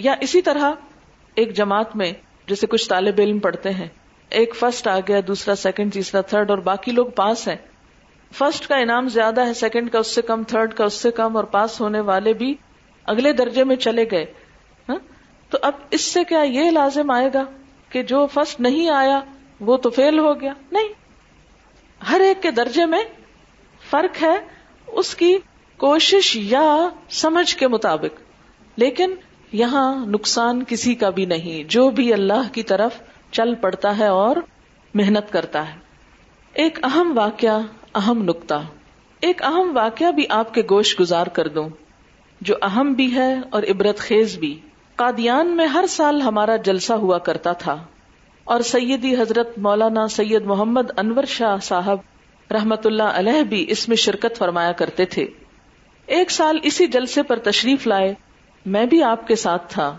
یا اسی طرح ایک جماعت میں جیسے کچھ طالب علم پڑھتے ہیں، ایک فرسٹ آ گیا، دوسرا سیکنڈ، تیسرا تھرڈ، اور باقی لوگ پاس ہیں۔ فرسٹ کا انعام زیادہ ہے، سیکنڈ کا اس سے کم، تھرڈ کا اس سے کم، اور پاس ہونے والے بھی اگلے درجے میں چلے گئے۔ ہاں؟ تو اب اس سے کیا یہ لازم آئے گا کہ جو فرسٹ نہیں آیا، وہ تو فیل ہو گیا؟ نہیں۔ ہر ایک کے درجے میں فرق ہے اس کی کوشش یا سمجھ کے مطابق۔ لیکن یہاں نقصان کسی کا بھی نہیں، جو بھی اللہ کی طرف چل پڑتا ہے اور محنت کرتا ہے۔ ایک اہم واقعہ، اہم نقطہ۔ ایک اہم واقعہ بھی آپ کے گوش گزار کر دوں۔ جو اہم بھی ہے اور عبرت خیز بھی۔ قادیان میں ہر سال ہمارا جلسہ ہوا کرتا تھا۔ اور سیدی حضرت مولانا سید محمد انور شاہ صاحب رحمت اللہ علیہ بھی اس میں شرکت فرمایا کرتے تھے۔ ایک سال اسی جلسے پر تشریف لائے۔ میں بھی آپ کے ساتھ تھا۔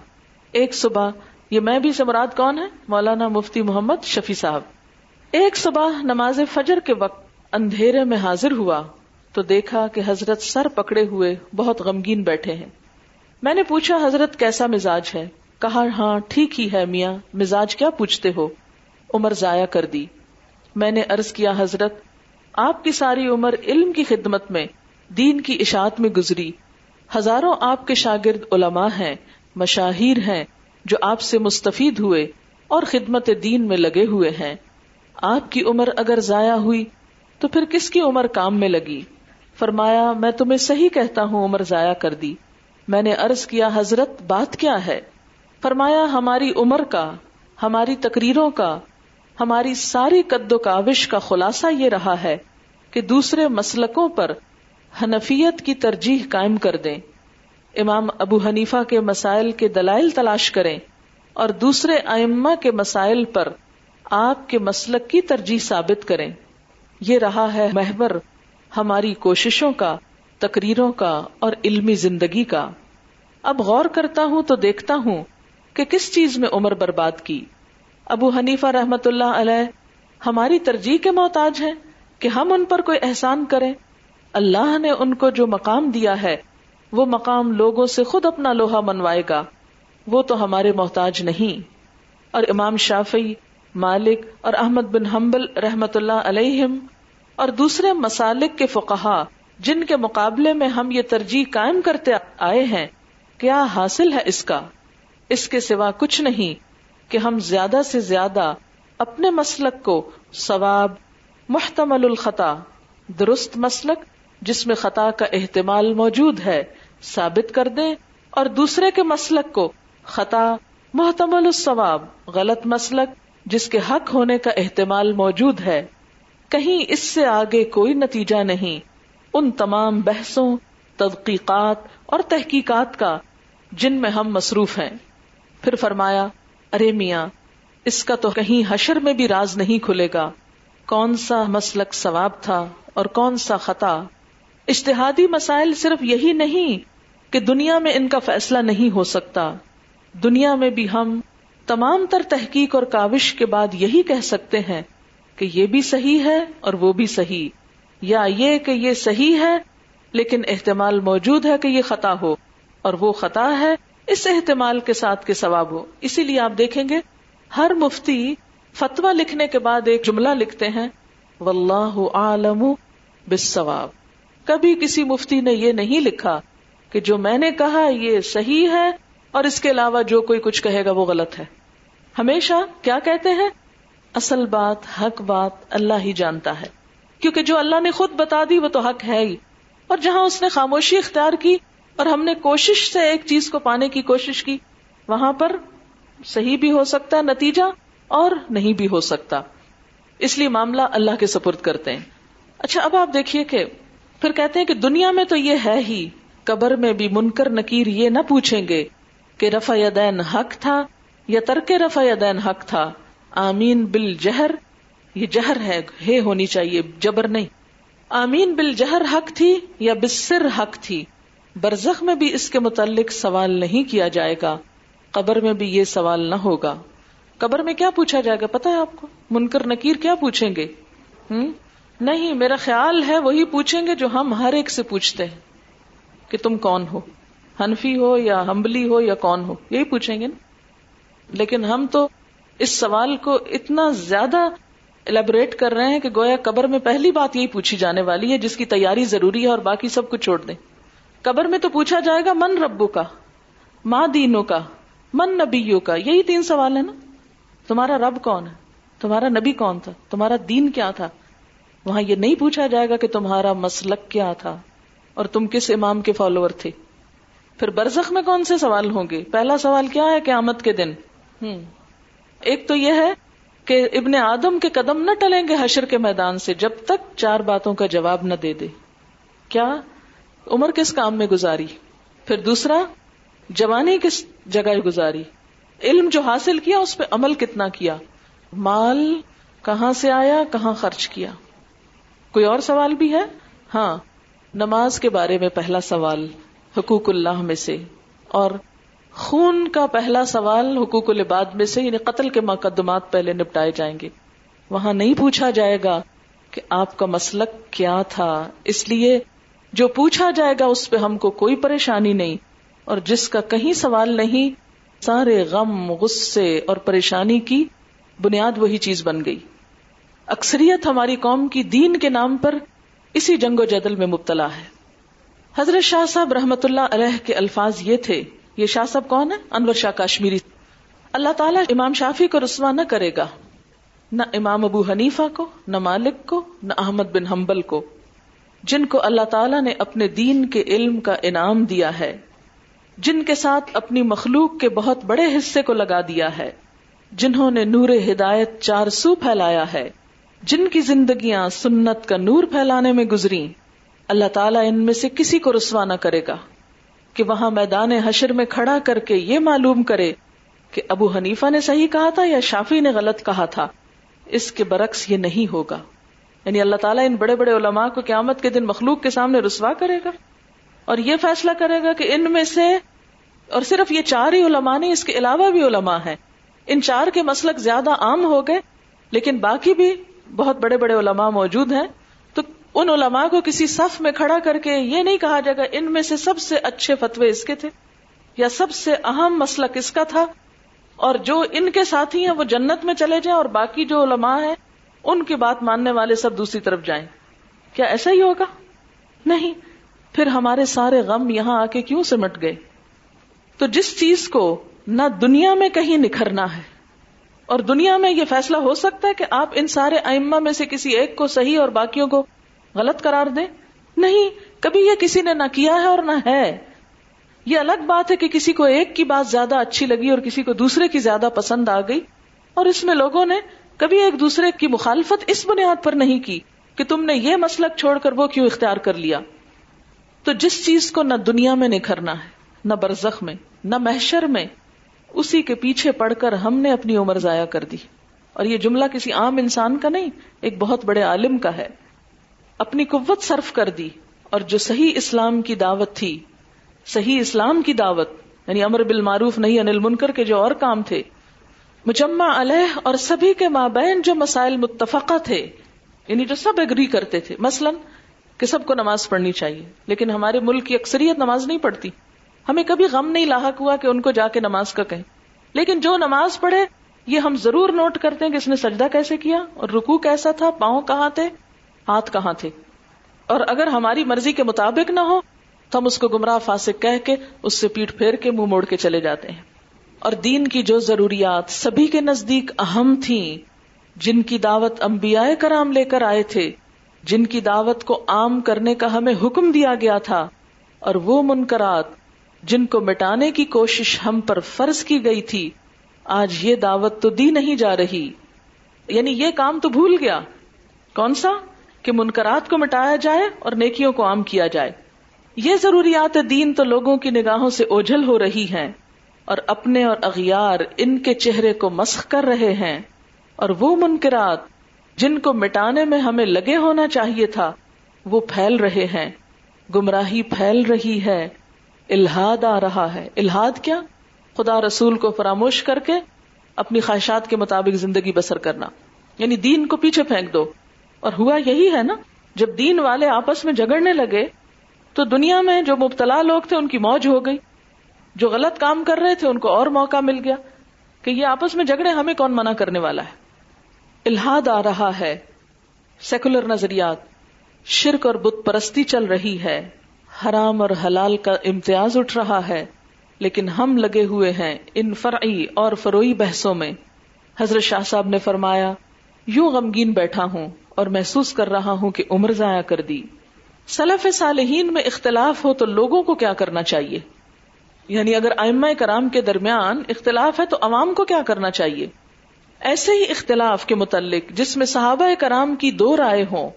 ایک صبح، یہ میں بھی سمراد کون ہے؟ مولانا مفتی محمد شفیع صاحب۔ ایک صبح نماز فجر کے وقت اندھیرے میں حاضر ہوا تو دیکھا کہ حضرت سر پکڑے ہوئے بہت غمگین بیٹھے ہیں۔ میں نے پوچھا، حضرت کیسا مزاج ہے؟ کہا ہاں ٹھیک ہی ہے میاں، مزاج کیا پوچھتے ہو؟ عمر ضائع کر دی۔ میں نے ارض کیا، حضرت، آپ کی ساری عمر علم کی خدمت میں، دین کی اشاعت میں گزری۔ ہزاروں آپ کے شاگرد علماء ہیں، مشاہیر ہیں، جو آپ سے مستفید ہوئے اور خدمت دین میں لگے ہوئے ہیں۔ آپ کی عمر اگر ضائع ہوئی تو پھر کس کی عمر کام میں لگی؟ فرمایا، میں تمہیں صحیح کہتا ہوں، عمر ضائع کر دی۔ میں نے ارض کیا، حضرت، بات کیا ہے؟ فرمایا، ہماری عمر کا، ہماری تقریروں کا، ہماری ساری قد و کاوش کا خلاصہ یہ رہا ہے کہ دوسرے مسلکوں پر حنفیت کی ترجیح قائم کر دیں۔ امام ابو حنیفہ کے مسائل کے دلائل تلاش کریں اور دوسرے ائمہ کے مسائل پر آپ کے مسلک کی ترجیح ثابت کریں۔ یہ رہا ہے محور ہماری کوششوں کا، تقریروں کا اور علمی زندگی کا۔ اب غور کرتا ہوں تو دیکھتا ہوں کہ کس چیز میں عمر برباد کی۔ ابو حنیفہ رحمت اللہ علیہ ہماری ترجیح کے محتاج ہیں کہ ہم ان پر کوئی احسان کریں۔ اللہ نے ان کو جو مقام دیا ہے، وہ مقام لوگوں سے خود اپنا لوہا منوائے گا۔ وہ تو ہمارے محتاج نہیں۔ اور امام شافی مالک اور احمد بن حنبل رحمت اللہ علیہم اور دوسرے مسالک کے فقہا، جن کے مقابلے میں ہم یہ ترجیح قائم کرتے آئے ہیں، کیا حاصل ہے اس کا؟ اس کے سوا کچھ نہیں کہ ہم زیادہ سے زیادہ اپنے مسلک کو ثواب، محتمل الخطا، درست مسلک جس میں خطا کا احتمال موجود ہے، ثابت کر دیں اور دوسرے کے مسلک کو خطا، محتمل الثواب، غلط مسلک، جس کے حق ہونے کا احتمال موجود ہے۔ کہیں اس سے آگے کوئی نتیجہ نہیں۔ ان تمام بحثوں تحقیقات اور تحقیقات کا، جن میں ہم مصروف ہیں۔ پھر فرمایا، ارے میاں، اس کا تو کہیں حشر میں بھی راز نہیں کھلے گا۔ کون سا مسلک ثواب تھا اور کون سا خطا؟ اشتہادی مسائل صرف یہی نہیں کہ دنیا میں ان کا فیصلہ نہیں ہو سکتا۔ دنیا میں بھی ہم تمام تر تحقیق اور کاوش کے بعد یہی کہہ سکتے ہیں کہ یہ بھی صحیح ہے اور وہ بھی صحیح۔ یا یہ کہ یہ صحیح ہے، لیکن احتمال موجود ہے کہ یہ خطا ہو۔ اور وہ خطا ہے، اس احتمال کے ساتھ کے ثواب ہو۔ اسی لیے آپ دیکھیں گے، ہر مفتی فتوا لکھنے کے بعد ایک جملہ لکھتے ہیں، واللہ عالم بالثواب کبھی کسی مفتی نے یہ نہیں لکھا کہ جو میں نے کہا یہ صحیح ہے اور اس کے علاوہ جو کوئی کچھ کہے گا وہ غلط ہے۔ ہمیشہ کیا کہتے ہیں؟ اصل بات، حق بات اللہ ہی جانتا ہے۔ کیونکہ جو اللہ نے خود بتا دی وہ تو حق ہے ہی۔ اور جہاں اس نے خاموشی اختیار کی اور ہم نے کوشش سے ایک چیز کو پانے کی کوشش کی، وہاں پر صحیح بھی ہو سکتا ہے نتیجہ اور نہیں بھی ہو سکتا۔ اس لیے معاملہ اللہ کے سپرد کرتے ہیں۔ اچھا اب آپ دیکھیے کہ پھر کہتے ہیں کہ دنیا میں تو یہ ہے ہی، قبر میں بھی منکر نکیر یہ نہ پوچھیں گے کہ رفع یدین حق تھا یا ترک رفع یدین حق تھا۔ آمین بل جہر یہ جہر ہے ہے ہونی چاہیے، جبر نہیں۔ آمین بل جہر حق تھی یا بسر حق تھی؟ برزخ میں بھی اس کے متعلق سوال نہیں کیا جائے گا۔ قبر میں بھی یہ سوال نہ ہوگا۔ قبر میں کیا پوچھا جائے گا؟ پتا ہے آپ کو؟ منکر نکیر کیا پوچھیں گے؟ ہوں نہیں، میرا خیال ہے وہی پوچھیں گے جو ہم ہر ایک سے پوچھتے ہیں کہ تم کون ہو؟ ہنفی ہو یا ہمبلی ہو یا کون ہو؟ یہی پوچھیں گے نا۔ لیکن ہم تو اس سوال کو اتنا زیادہ الیبوریٹ کر رہے ہیں کہ گویا قبر میں پہلی بات یہی پوچھی جانے والی ہے، جس کی تیاری ضروری ہے اور باقی سب کچھ چھوڑ دیں۔ قبر میں تو پوچھا جائے گا، من ربو کا ماں دینوں کا، من نبیوں کا، یہی تین سوال ہے نا۔ تمہارا رب کون ہے؟ تمہارا نبی کون تھا؟ تمہارا دین کیا تھا؟ وہاں یہ نہیں پوچھا جائے گا کہ تمہارا مسلک کیا تھا اور تم کس امام کے فالوور تھے۔ پھر برزخ میں کون سے سوال ہوں گے؟ پہلا سوال کیا ہے قیامت کے دن؟ ایک تو یہ ہے کہ ابن آدم کے قدم نہ ٹلیں گے حشر کے میدان سے جب تک چار باتوں کا جواب نہ دے دے۔ کیا؟ عمر کس کام میں گزاری؟ پھر دوسرا، جوانی کس جگہ گزاری؟ علم جو حاصل کیا، اس پہ عمل کتنا کیا؟ مال کہاں سے آیا، کہاں خرچ کیا؟ کوئی اور سوال بھی ہے؟ ہاں نماز کے بارے میں پہلا سوال حقوق اللہ میں سے، اور خون کا پہلا سوال حقوق العباد میں سے یعنی قتل کے مقدمات پہلے نپٹائے جائیں گے۔ وہاں نہیں پوچھا جائے گا کہ آپ کا مسلک کیا تھا، اس لیے جو پوچھا جائے گا اس پہ ہم کو کوئی پریشانی نہیں، اور جس کا کہیں سوال نہیں، سارے غم، غصے اور پریشانی کی بنیاد وہی چیز بن گئی۔ اکثریت ہماری قوم کی دین کے نام پر اسی جنگ و جدل میں مبتلا ہے۔ حضرت شاہ صاحب رحمت اللہ علیہ کے الفاظ یہ تھے، یہ شاہ صاحب کون ہے انور شاہ کاشمیری۔ اللہ تعالیٰ امام شافی کو رسوا نہ کرے گا۔ نہ امام ابو حنیفہ کو، نہ مالک کو، نہ احمد بن حنبل کو۔ جن کو اللہ تعالیٰ نے اپنے دین کے علم کا انعام دیا ہے، جن کے ساتھ اپنی مخلوق کے بہت بڑے حصے کو لگا دیا ہے، جنہوں نے نور ہدایت چار سو پھیلایا ہے۔ جن کی زندگیاں سنت کا نور پھیلانے میں گزری، اللہ تعالیٰ ان میں سے کسی کو رسوا نہ کرے گا کہ وہاں میدان حشر میں کھڑا کر کے یہ معلوم کرے کہ ابو حنیفہ نے صحیح کہا تھا یا شافی نے غلط کہا تھا۔ اس کے برعکس یہ نہیں ہوگا۔ یعنی اللہ تعالیٰ ان بڑے بڑے علماء کو قیامت کے دن مخلوق کے سامنے رسوا کرے گا۔ اور یہ فیصلہ کرے گا کہ ان میں سے، اور صرف یہ چار ہی علماء نہیں، اس کے علاوہ بھی علماء ہیں۔ ان چار کے مسلک زیادہ عام ہو گئے، لیکن باقی بھی بہت بڑے بڑے علماء موجود ہیں، تو ان علماء کو کسی صف میں کھڑا کر کے یہ نہیں کہا جائے گا ان میں سے سب سے اچھے فتوے اس کے تھے، یا سب سے اہم مسلک اس کا تھا، اور جو ان کے ساتھی ہیں وہ جنت میں چلے جائیں اور باقی جو علماء ہیں، ان کی بات ماننے والے سب دوسری طرف جائیں۔ کیا ایسا ہی ہوگا؟ نہیں۔ پھر ہمارے سارے غم یہاں آ کے کیوں سمٹ گئے؟ تو جس چیز کو نہ دنیا میں کہیں نکھرنا ہے اور دنیا میں یہ فیصلہ ہو سکتا ہے کہ آپ ان سارے ائمہ میں سے کسی ایک کو صحیح اور باقیوں کو غلط قرار دیں؟ نہیں، کبھی یہ کسی نے نہ کیا ہے اور نہ ہے۔ یہ الگ بات ہے کہ کسی کو ایک کی بات زیادہ اچھی لگی اور کسی کو دوسرے کی زیادہ پسند آ گئی۔ اور اس میں لوگوں نے کبھی ایک دوسرے کی مخالفت اس بنیاد پر نہیں کی کہ تم نے یہ مسلک چھوڑ کر وہ کیوں اختیار کر لیا۔ تو جس چیز کو نہ دنیا میں نکھرنا ہے، نہ برزخ میں، نہ محشر میں اسی کے پیچھے پڑ کر ہم نے اپنی عمر ضائع کر دی۔ اور یہ جملہ کسی عام انسان کا نہیں، ایک بہت بڑے عالم کا ہے۔ اپنی قوت صرف کر دی، اور جو صحیح اسلام کی دعوت تھی، صحیح اسلام کی دعوت یعنی امر بالمعروف نہیں انل منکر کے جو اور کام تھے، مجمع علیہ اور سبھی کے مابین جو مسائل متفقہ تھے یعنی جو سب اگری کرتے تھے۔ مثلا کہ سب کو نماز پڑھنی چاہیے، لیکن ہمارے ملک کی اکثریت نماز نہیں پڑھتی۔ ہمیں کبھی غم نہیں لاحق ہوا کہ ان کو جا کے نماز کا کہیں۔ لیکن جو نماز پڑھے، یہ ہم ضرور نوٹ کرتے ہیں کہ اس نے سجدہ کیسے کیا اور رکو کیسا تھا، پاؤں کہاں تھے، ہاتھ کہاں تھے۔ اور اگر ہماری مرضی کے مطابق نہ ہو، تو ہم اس کو گمراہ فاسق کہہ کے اس سے پیٹ پھیر کے منہ موڑ کے چلے جاتے ہیں۔ اور دین کی جو ضروریات سبھی کے نزدیک اہم تھیں، جن کی دعوت انبیاء کرام لے کر آئے تھے، جن کی دعوت کو عام کرنے کا ہمیں حکم دیا گیا تھا، اور وہ منکرات جن کو مٹانے کی کوشش ہم پر فرض کی گئی تھی، آج یہ دعوت تو دی نہیں جا رہی۔ یعنی یہ کام تو بھول گیا۔ کون سا؟ کہ منکرات کو مٹایا جائے اور نیکیوں کو عام کیا جائے۔ یہ ضروریات دین تو لوگوں کی نگاہوں سے اوجھل ہو رہی ہیں اور اپنے اور اغیار ان کے چہرے کو مسخ کر رہے ہیں۔ اور وہ منکرات جن کو مٹانے میں ہمیں لگے ہونا چاہیے تھا، وہ پھیل رہے ہیں۔ گمراہی پھیل رہی ہے۔ الحاد آ رہا ہے۔ الحاد کیا؟ خدا رسول کو فراموش کر کے اپنی خواہشات کے مطابق زندگی بسر کرنا۔ یعنی دین کو پیچھے پھینک دو۔ اور ہوا یہی ہے نا، جب دین والے آپس میں جگڑنے لگے، تو دنیا میں جو مبتلا لوگ تھے، ان کی موج ہو گئی۔ جو غلط کام کر رہے تھے، ان کو اور موقع مل گیا کہ یہ آپس میں جھگڑے ہمیں کون منع کرنے والا ہے۔ الحاد آ رہا ہے۔ سیکولر نظریات، شرک اور بت پرستی چل رہی ہے۔ حرام اور حلال کا امتیاز اٹھ رہا ہے، لیکن ہم لگے ہوئے ہیں ان فرعی اور فروئی بحثوں میں۔ حضرت شاہ صاحب نے فرمایا، یوں غمگین بیٹھا ہوں اور محسوس کر رہا ہوں کہ عمر ضائع کر دی۔ سلف صالحین میں اختلاف ہو تو لوگوں کو کیا کرنا چاہیے؟ یعنی اگر ائمہ کرام کے درمیان اختلاف ہے تو عوام کو کیا کرنا چاہیے؟ ایسے ہی اختلاف کے متعلق جس میں صحابہ کرام کی دو رائے ہوں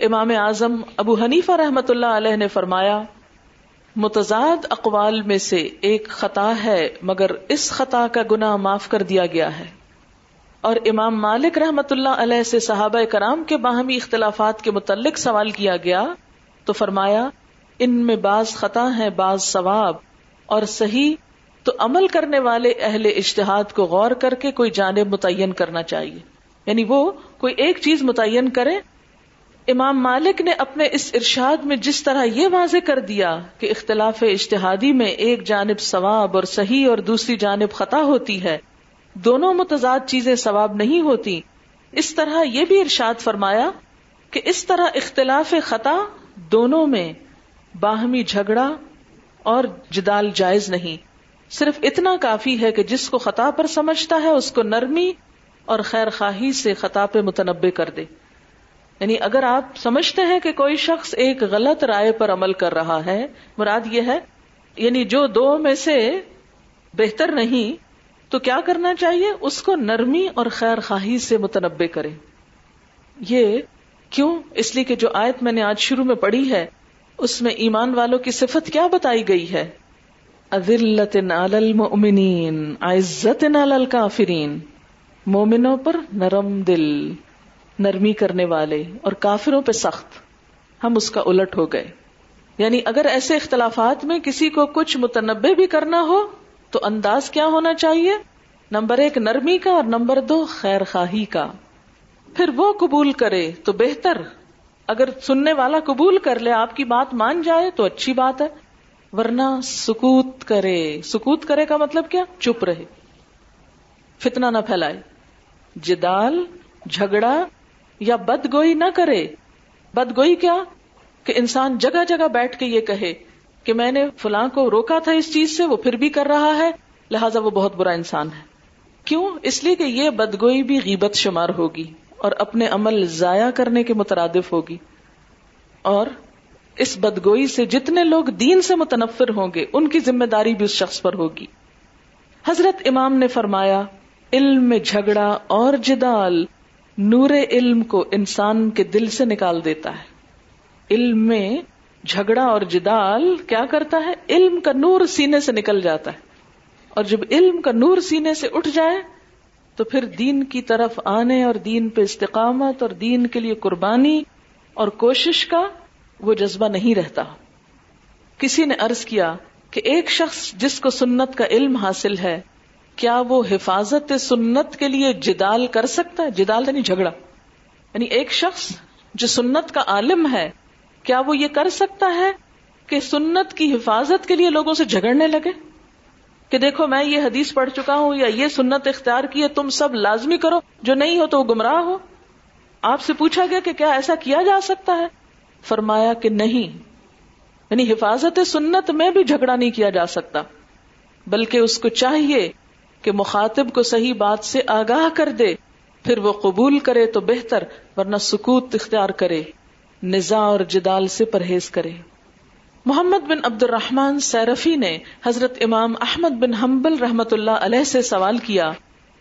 امام اعظم ابو حنیفہ رحمت اللہ علیہ نے فرمایا، متضاد اقوال میں سے ایک خطا ہے، مگر اس خطا کا گناہ معاف کر دیا گیا ہے۔ اور امام مالک رحمت اللہ علیہ سے صحابہ کرام کے باہمی اختلافات کے متعلق سوال کیا گیا تو فرمایا، ان میں بعض خطا ہے بعض ثواب۔ اور صحیح، تو عمل کرنے والے اہل اشتہاد کو غور کر کے کوئی جانب متعین کرنا چاہیے۔ یعنی وہ کوئی ایک چیز متعین کرے امام مالک نے اپنے اس ارشاد میں جس طرح یہ واضح کر دیا کہ اختلاف اشتہادی میں ایک جانب ثواب اور صحیح اور دوسری جانب خطا ہوتی ہے، دونوں متضاد چیزیں ثواب نہیں ہوتی۔ اس طرح یہ بھی ارشاد فرمایا کہ اس طرح اختلاف خطا دونوں میں باہمی جھگڑا اور جدال جائز نہیں۔ صرف اتنا کافی ہے کہ جس کو خطا پر سمجھتا ہے اس کو نرمی اور خیر خواہی سے خطا پہ متنبع کر دے۔ یعنی اگر آپ سمجھتے ہیں کہ کوئی شخص ایک غلط رائے پر عمل کر رہا ہے، مراد یہ ہے یعنی جو دو میں سے بہتر نہیں، تو کیا کرنا چاہیے؟ اس کو نرمی اور خیر خواہی سے متنبع کرے یہ کیوں؟ اس لیے کہ جو آیت میں نے آج شروع میں پڑھی ہے، اس میں ایمان والوں کی صفت کیا بتائی گئی ہے؟ عزت المؤمنین عزت الکافرین۔ مومنوں پر نرم دل۔ نرمی کرنے والے اور کافروں پہ سخت، ہم اس کا الٹ ہو گئے۔ یعنی اگر ایسے اختلافات میں کسی کو کچھ متنبع بھی کرنا ہو، تو انداز کیا ہونا چاہیے؟ نمبر ایک، نرمی کا اور نمبر دو، خیر خواہی کا۔ پھر وہ قبول کرے تو بہتر۔ اگر سننے والا قبول کر لے، آپ کی بات مان جائے تو اچھی بات ہے۔ ورنہ سکوت کرے۔ سکوت کرے کا مطلب کیا؟ چپ رہے۔ فتنا نہ پھیلائے۔ جدال، جھگڑا یا بد گوئی نہ کرے۔ بد گوئی کیا؟ کہ انسان جگہ جگہ بیٹھ کے یہ کہے کہ میں نے فلاں کو روکا تھا اس چیز سے، وہ پھر بھی کر رہا ہے۔ لہٰذا وہ بہت برا انسان ہے۔ کیوں؟ اس لیے کہ یہ بدگوئی بھی غیبت شمار ہوگی اور اپنے عمل ضائع کرنے کے مترادف ہوگی۔ اور اس بدگوئی سے جتنے لوگ دین سے متنفر ہوں گے، ان کی ذمہ داری بھی اس شخص پر ہوگی۔ حضرت امام نے فرمایا، علم میں جھگڑا اور جدال۔ نور علم کو انسان کے دل سے نکال دیتا ہے۔ علم میں جھگڑا اور جدال کیا کرتا ہے؟ علم کا نور سینے سے نکل جاتا ہے۔ اور جب علم کا نور سینے سے اٹھ جائے، تو پھر دین کی طرف آنے اور دین پہ استقامت اور دین کے لیے قربانی اور کوشش کا وہ جذبہ نہیں رہتا۔ کسی نے ارض کیا کہ ایک شخص جس کو سنت کا علم حاصل ہے کیا وہ حفاظت سنت کے لیے جدال کر سکتا ہے؟ جدال یعنی جھگڑا۔ یعنی ایک شخص جو سنت کا عالم ہے، کیا وہ یہ کر سکتا ہے کہ سنت کی حفاظت کے لیے لوگوں سے جھگڑنے لگے؟ کہ دیکھو، میں یہ حدیث پڑھ چکا ہوں، یا یہ سنت اختیار کی ہے، تم سب لازمی کرو، جو نہیں ہو تو وہ گمراہ ہو۔ آپ سے پوچھا گیا کہ کیا ایسا کیا جا سکتا ہے؟ فرمایا کہ نہیں۔ یعنی حفاظت سنت میں بھی جھگڑا نہیں کیا جا سکتا، بلکہ اس کو چاہیے کہ مخاطب کو صحیح بات سے آگاہ کر دے، پھر وہ قبول کرے تو بہتر، ورنہ سکوت اختیار کرے نزا اور جدال سے پرہیز کرے۔ محمد بن عبد الرحمان سیرفی نے حضرت امام احمد بن حنبل رحمت اللہ علیہ سے سوال کیا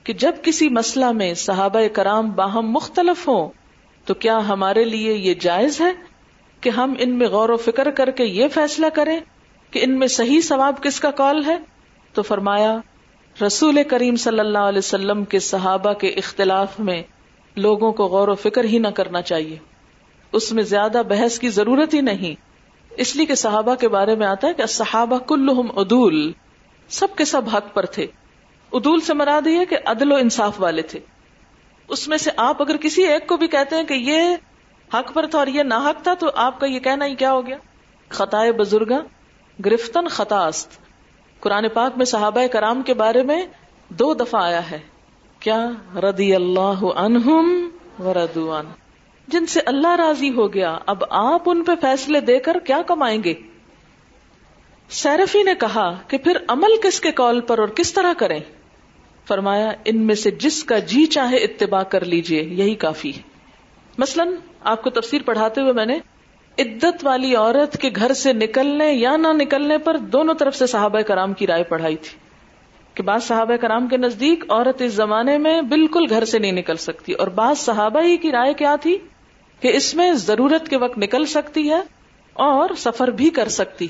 کہ جب کسی مسئلہ میں صحابہ کرام باہم مختلف ہوں، تو کیا ہمارے لیے یہ جائز ہے کہ ہم ان میں غور و فکر کر کے یہ فیصلہ کریں کہ ان میں صحیح ثواب کس کا کال ہے؟ تو فرمایا رسول کریم صلی اللہ علیہ وسلم کے صحابہ کے اختلاف میں لوگوں کو غور و فکر ہی نہ کرنا چاہیے۔ اس میں زیادہ بحث کی ضرورت ہی نہیں۔ اس لیے کہ صحابہ کے بارے میں آتا ہے کہ صحابہ کلہم عدول، سب کے سب حق پر تھے۔ عدول سے مراد یہ کہ عدل و انصاف والے تھے۔ اس میں سے آپ اگر کسی ایک کو بھی کہتے ہیں کہ یہ حق پر تھا اور یہ نہ حق تھا تو آپ کا یہ کہنا ہی کیا ہو گیا؟ خطائے بزرگا گرفتن خطاست۔ قرآن پاک میں صحابہ کرام کے بارے میں دو دفعہ آیا ہے۔ کیا؟ ردی اللہ عنہم وردوان جن سے اللہ راضی ہو گیا، اب آپ ان پہ فیصلے دے کر کیا کمائیں گے؟ سیرفی نے کہا کہ پھر عمل کس کے کال پر اور کس طرح کریں؟ فرمایا، ان میں سے جس کا جی چاہے اتباع کر لیجیے، یہی کافی ہے۔ مثلا، آپ کو تفسیر پڑھاتے ہوئے میں نے عدت والی عورت کے گھر سے نکلنے یا نہ نکلنے پر دونوں طرف سے صحابہ کرام کی رائے پڑھائی تھی کہ بعض صحابہ کرام کے نزدیک عورت اس زمانے میں بالکل گھر سے نہیں نکل سکتی اور بعض صحابہ ہی کی رائے کیا تھی کہ اس میں ضرورت کے وقت نکل سکتی ہے اور سفر بھی کر سکتی۔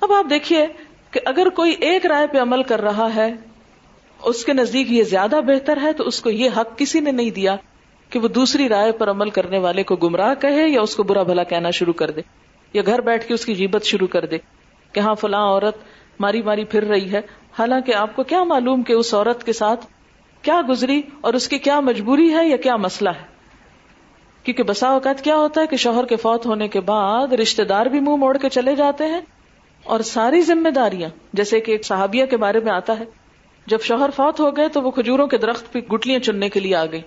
اب آپ دیکھیے کہ اگر کوئی ایک رائے پہ عمل کر رہا ہے، اس کے نزدیک یہ زیادہ بہتر ہے تو اس کو یہ حق کسی نے نہیں دیا۔ کہ وہ دوسری رائے پر عمل کرنے والے کو گمراہ کہے یا اس کو برا بھلا کہنا شروع کر دے یا گھر بیٹھ کے اس کی جیبت شروع کر دے کہ ہاں فلاں عورت ماری ماری پھر رہی ہے۔ حالانکہ آپ کو کیا معلوم کہ اس عورت کے ساتھ کیا گزری اور اس کی کیا مجبوری ہے یا کیا مسئلہ ہے؟ کیونکہ بسا اوقات کیا ہوتا ہے کہ شوہر کے فوت ہونے کے بعد رشتے دار بھی منہ موڑ کے چلے جاتے ہیں اور ساری ذمہ داریاں، جیسے کہ ایک صحابیہ کے بارے میں آتا ہے، جب شوہر فوت ہو گئے تو وہ کھجوروں کے درخت پہ گٹلیاں چننے کے لیے آ گئی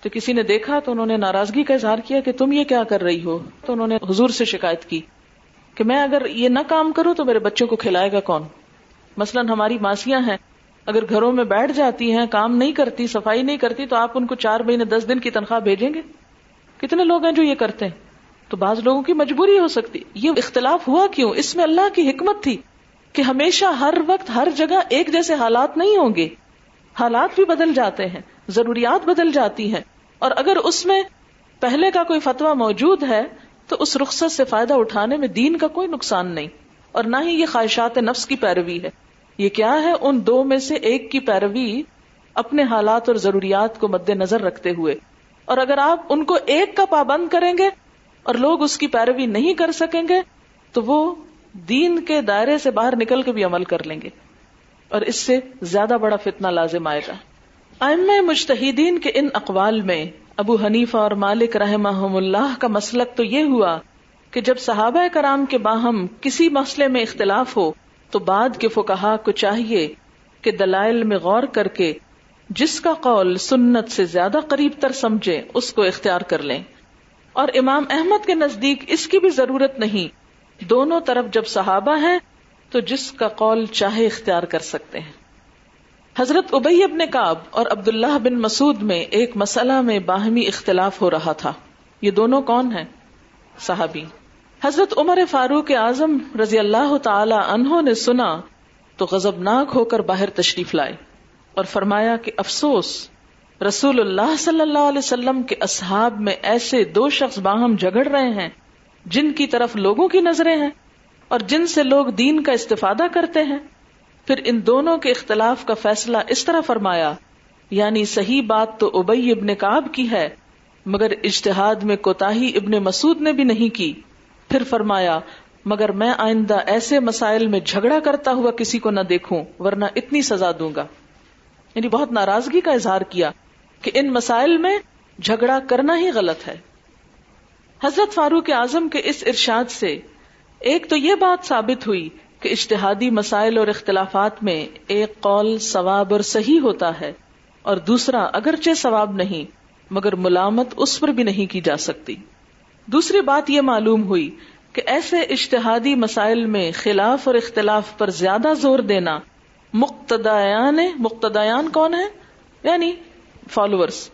تو کسی نے دیکھا تو انہوں نے ناراضگی کا اظہار کیا کہ تم یہ کیا کر رہی ہو؟ تو انہوں نے حضور سے شکایت کی کہ میں اگر یہ نہ کام کروں تو میرے بچوں کو کھلائے گا کون؟ مثلاً ہماری ماسیاں ہیں، اگر گھروں میں بیٹھ جاتی ہیں، کام نہیں کرتی، صفائی نہیں کرتی، تو آپ ان کو چار مہینے، دس دن کی تنخواہ بھیجیں گے؟ کتنے لوگ ہیں جو یہ کرتے ہیں؟ تو بعض لوگوں کی مجبوری ہو سکتی۔ یہ اختلاف ہوا کیوں؟ اس میں اللہ کی حکمت تھی کہ ہمیشہ ہر وقت، ہر جگہ ایک جیسے حالات نہیں ہوں گے۔ حالات بھی بدل جاتے ہیں، ضروریات بدل جاتی ہیں۔ اور اگر اس میں پہلے کا کوئی فتوا موجود ہے، تو اس رخصت سے فائدہ اٹھانے میں دین کا کوئی نقصان نہیں۔ اور نہ ہی یہ خواہشات نفس کی پیروی ہے۔ یہ کیا ہے؟ ان دو میں سے ایک کی پیروی اپنے حالات اور ضروریات کو مد نظر رکھتے ہوئے۔ اور اگر آپ ان کو ایک کا پابند کریں گے اور لوگ اس کی پیروی نہیں کر سکیں گے، تو وہ دین کے دائرے سے باہر نکل کے بھی عمل کر لیں گے۔ اور اس سے زیادہ بڑا فتنہ لازم آئے گا۔ ام مشتحدین کے ان اقوال میں ابو حنیفہ اور مالک رحم اللہ کا مسلک تو یہ ہوا کہ جب صحابہ کرام کے باہم کسی مسئلے میں اختلاف ہو تو بعد کے فکہ کو چاہیے کہ دلائل میں غور کر کے جس کا قول سنت سے زیادہ قریب تر سمجھے اس کو اختیار کر لیں۔ اور امام احمد کے نزدیک اس کی بھی ضرورت نہیں۔ دونوں طرف جب صحابہ ہیں تو جس کا قول چاہے اختیار کر سکتے ہیں۔ حضرت ابئی ابن کاب اور عبداللہ بن مسعود میں ایک مسئلہ میں باہمی اختلاف ہو رہا تھا۔ یہ دونوں کون ہیں؟ صحابی۔ حضرت عمر فاروق اعظم رضی اللہ تعالی عنہ نے سنا تو غزبناک ہو کر باہر تشریف لائے اور فرمایا کہ افسوس، رسول اللہ صلی اللہ علیہ وسلم کے اصحاب میں ایسے دو شخص باہم جھگڑ رہے ہیں، جن کی طرف لوگوں کی نظریں ہیں اور جن سے لوگ دین کا استفادہ کرتے ہیں۔ پھر ان دونوں کے اختلاف کا فیصلہ اس طرح فرمایا یعنی صحیح بات تو ابئی ابن کاب کی ہے، مگر اجتہاد میں کوتا ابن مسعود نے بھی نہیں کی۔ پھر فرمایا، مگر میں آئندہ ایسے مسائل میں جھگڑا کرتا ہوا کسی کو نہ دیکھوں، ورنہ اتنی سزا دوں گا۔ یعنی بہت ناراضگی کا اظہار کیا کہ ان مسائل میں جھگڑا کرنا ہی غلط ہے۔ حضرت فاروق اعظم کے اس ارشاد سے ایک تو یہ بات ثابت ہوئی کہ اشتہادی مسائل اور اختلافات میں ایک قول ثواب اور صحیح ہوتا ہے اور دوسرا اگرچہ ثواب نہیں، مگر ملامت اس پر بھی نہیں کی جا سکتی۔ دوسری بات یہ معلوم ہوئی کہ ایسے اشتہادی مسائل میں خلاف اور اختلاف پر زیادہ زور دینا مقتدیان مقتدیان کون ہے یعنی فالوورس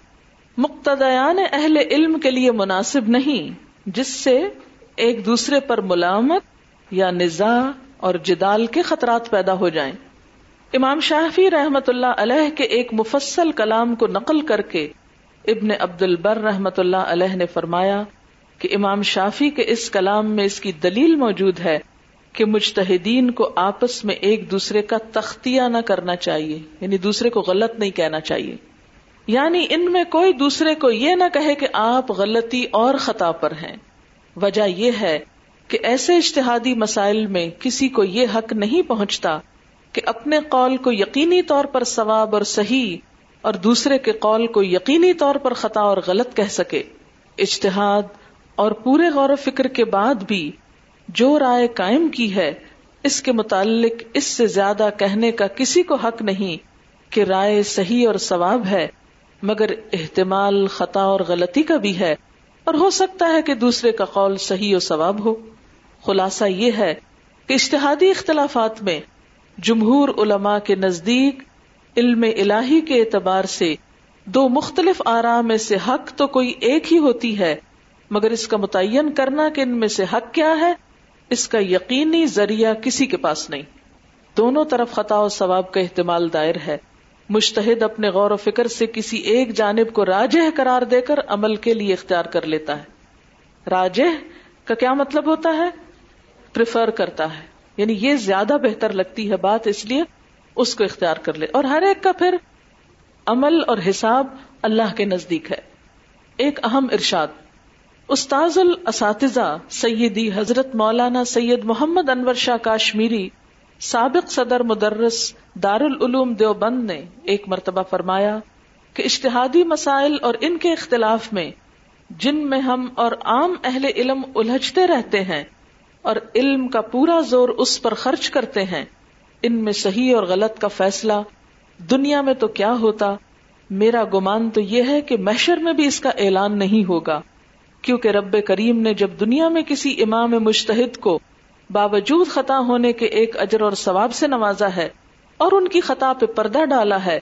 مقتدیان اہل علم کے لیے مناسب نہیں، جس سے ایک دوسرے پر ملامت یا نزا اور جدال کے خطرات پیدا ہو جائیں۔ امام شافی رحمت اللہ علیہ کے ایک مفصل کلام کو نقل کر کے ابن عبد البر رحمت اللہ علیہ نے فرمایا کہ امام شافی کے اس کلام میں اس کی دلیل موجود ہے کہ مجتہدین کو آپس میں ایک دوسرے کا تختیہ نہ کرنا چاہیے یعنی دوسرے کو غلط نہیں کہنا چاہیے۔ یعنی ان میں کوئی دوسرے کو یہ نہ کہے کہ آپ غلطی اور خطا پر ہیں۔ وجہ یہ ہے کہ ایسے اشتہادی مسائل میں کسی کو یہ حق نہیں پہنچتا کہ اپنے قول کو یقینی طور پر ثواب اور صحیح اور دوسرے کے قول کو یقینی طور پر خطا اور غلط کہہ سکے۔ اشتہاد اور پورے غور و فکر کے بعد بھی جو رائے قائم کی ہے، اس کے متعلق اس سے زیادہ کہنے کا کسی کو حق نہیں کہ رائے صحیح اور ثواب ہے، مگر احتمال، خطا اور غلطی کا بھی ہے۔ اور ہو سکتا ہے کہ دوسرے کا قول صحیح و ثواب ہو۔ خلاصہ یہ ہے کہ اشتہادی اختلافات میں جمہور علماء کے نزدیک علم الہی کے اعتبار سے دو مختلف آرام میں سے حق تو کوئی ایک ہی ہوتی ہے، مگر اس کا متعین کرنا کہ ان میں سے حق کیا ہے، اس کا یقینی ذریعہ کسی کے پاس نہیں۔ دونوں طرف خطا و ثواب کا احتمال دائر ہے۔ مشتحد اپنے غور و فکر سے کسی ایک جانب کو راجہ قرار دے کر عمل کے لیے اختیار کر لیتا ہے۔ راجہ کا کیا مطلب ہوتا ہے؟ پریفر کرتا ہے۔ یعنی یہ زیادہ بہتر لگتی ہے بات، اس لیے اس کو اختیار کر لے۔ اور ہر ایک کا پھر عمل اور حساب اللہ کے نزدیک ہے۔ ایک اہم ارشاد، استاذ الاساتذہ سیدی حضرت مولانا سید محمد انور شاہ کاشمیری، سابق صدر مدرس دار العلوم دیوبند نے ایک مرتبہ فرمایا کہ اشتہادی مسائل اور ان کے اختلاف میں جن میں ہم اور عام اہل علم الجھتے رہتے ہیں اور علم کا پورا زور اس پر خرچ کرتے ہیں۔ ان میں صحیح اور غلط کا فیصلہ، دنیا میں تو کیا ہوتا؟ میرا گمان تو یہ ہے کہ محشر میں بھی اس کا اعلان نہیں ہوگا۔ کیونکہ رب کریم نے جب دنیا میں کسی امام مشتحد کو باوجود خطا ہونے کے ایک اجر اور ثواب سے نوازا ہے اور ان کی خطا پہ پردہ ڈالا ہے،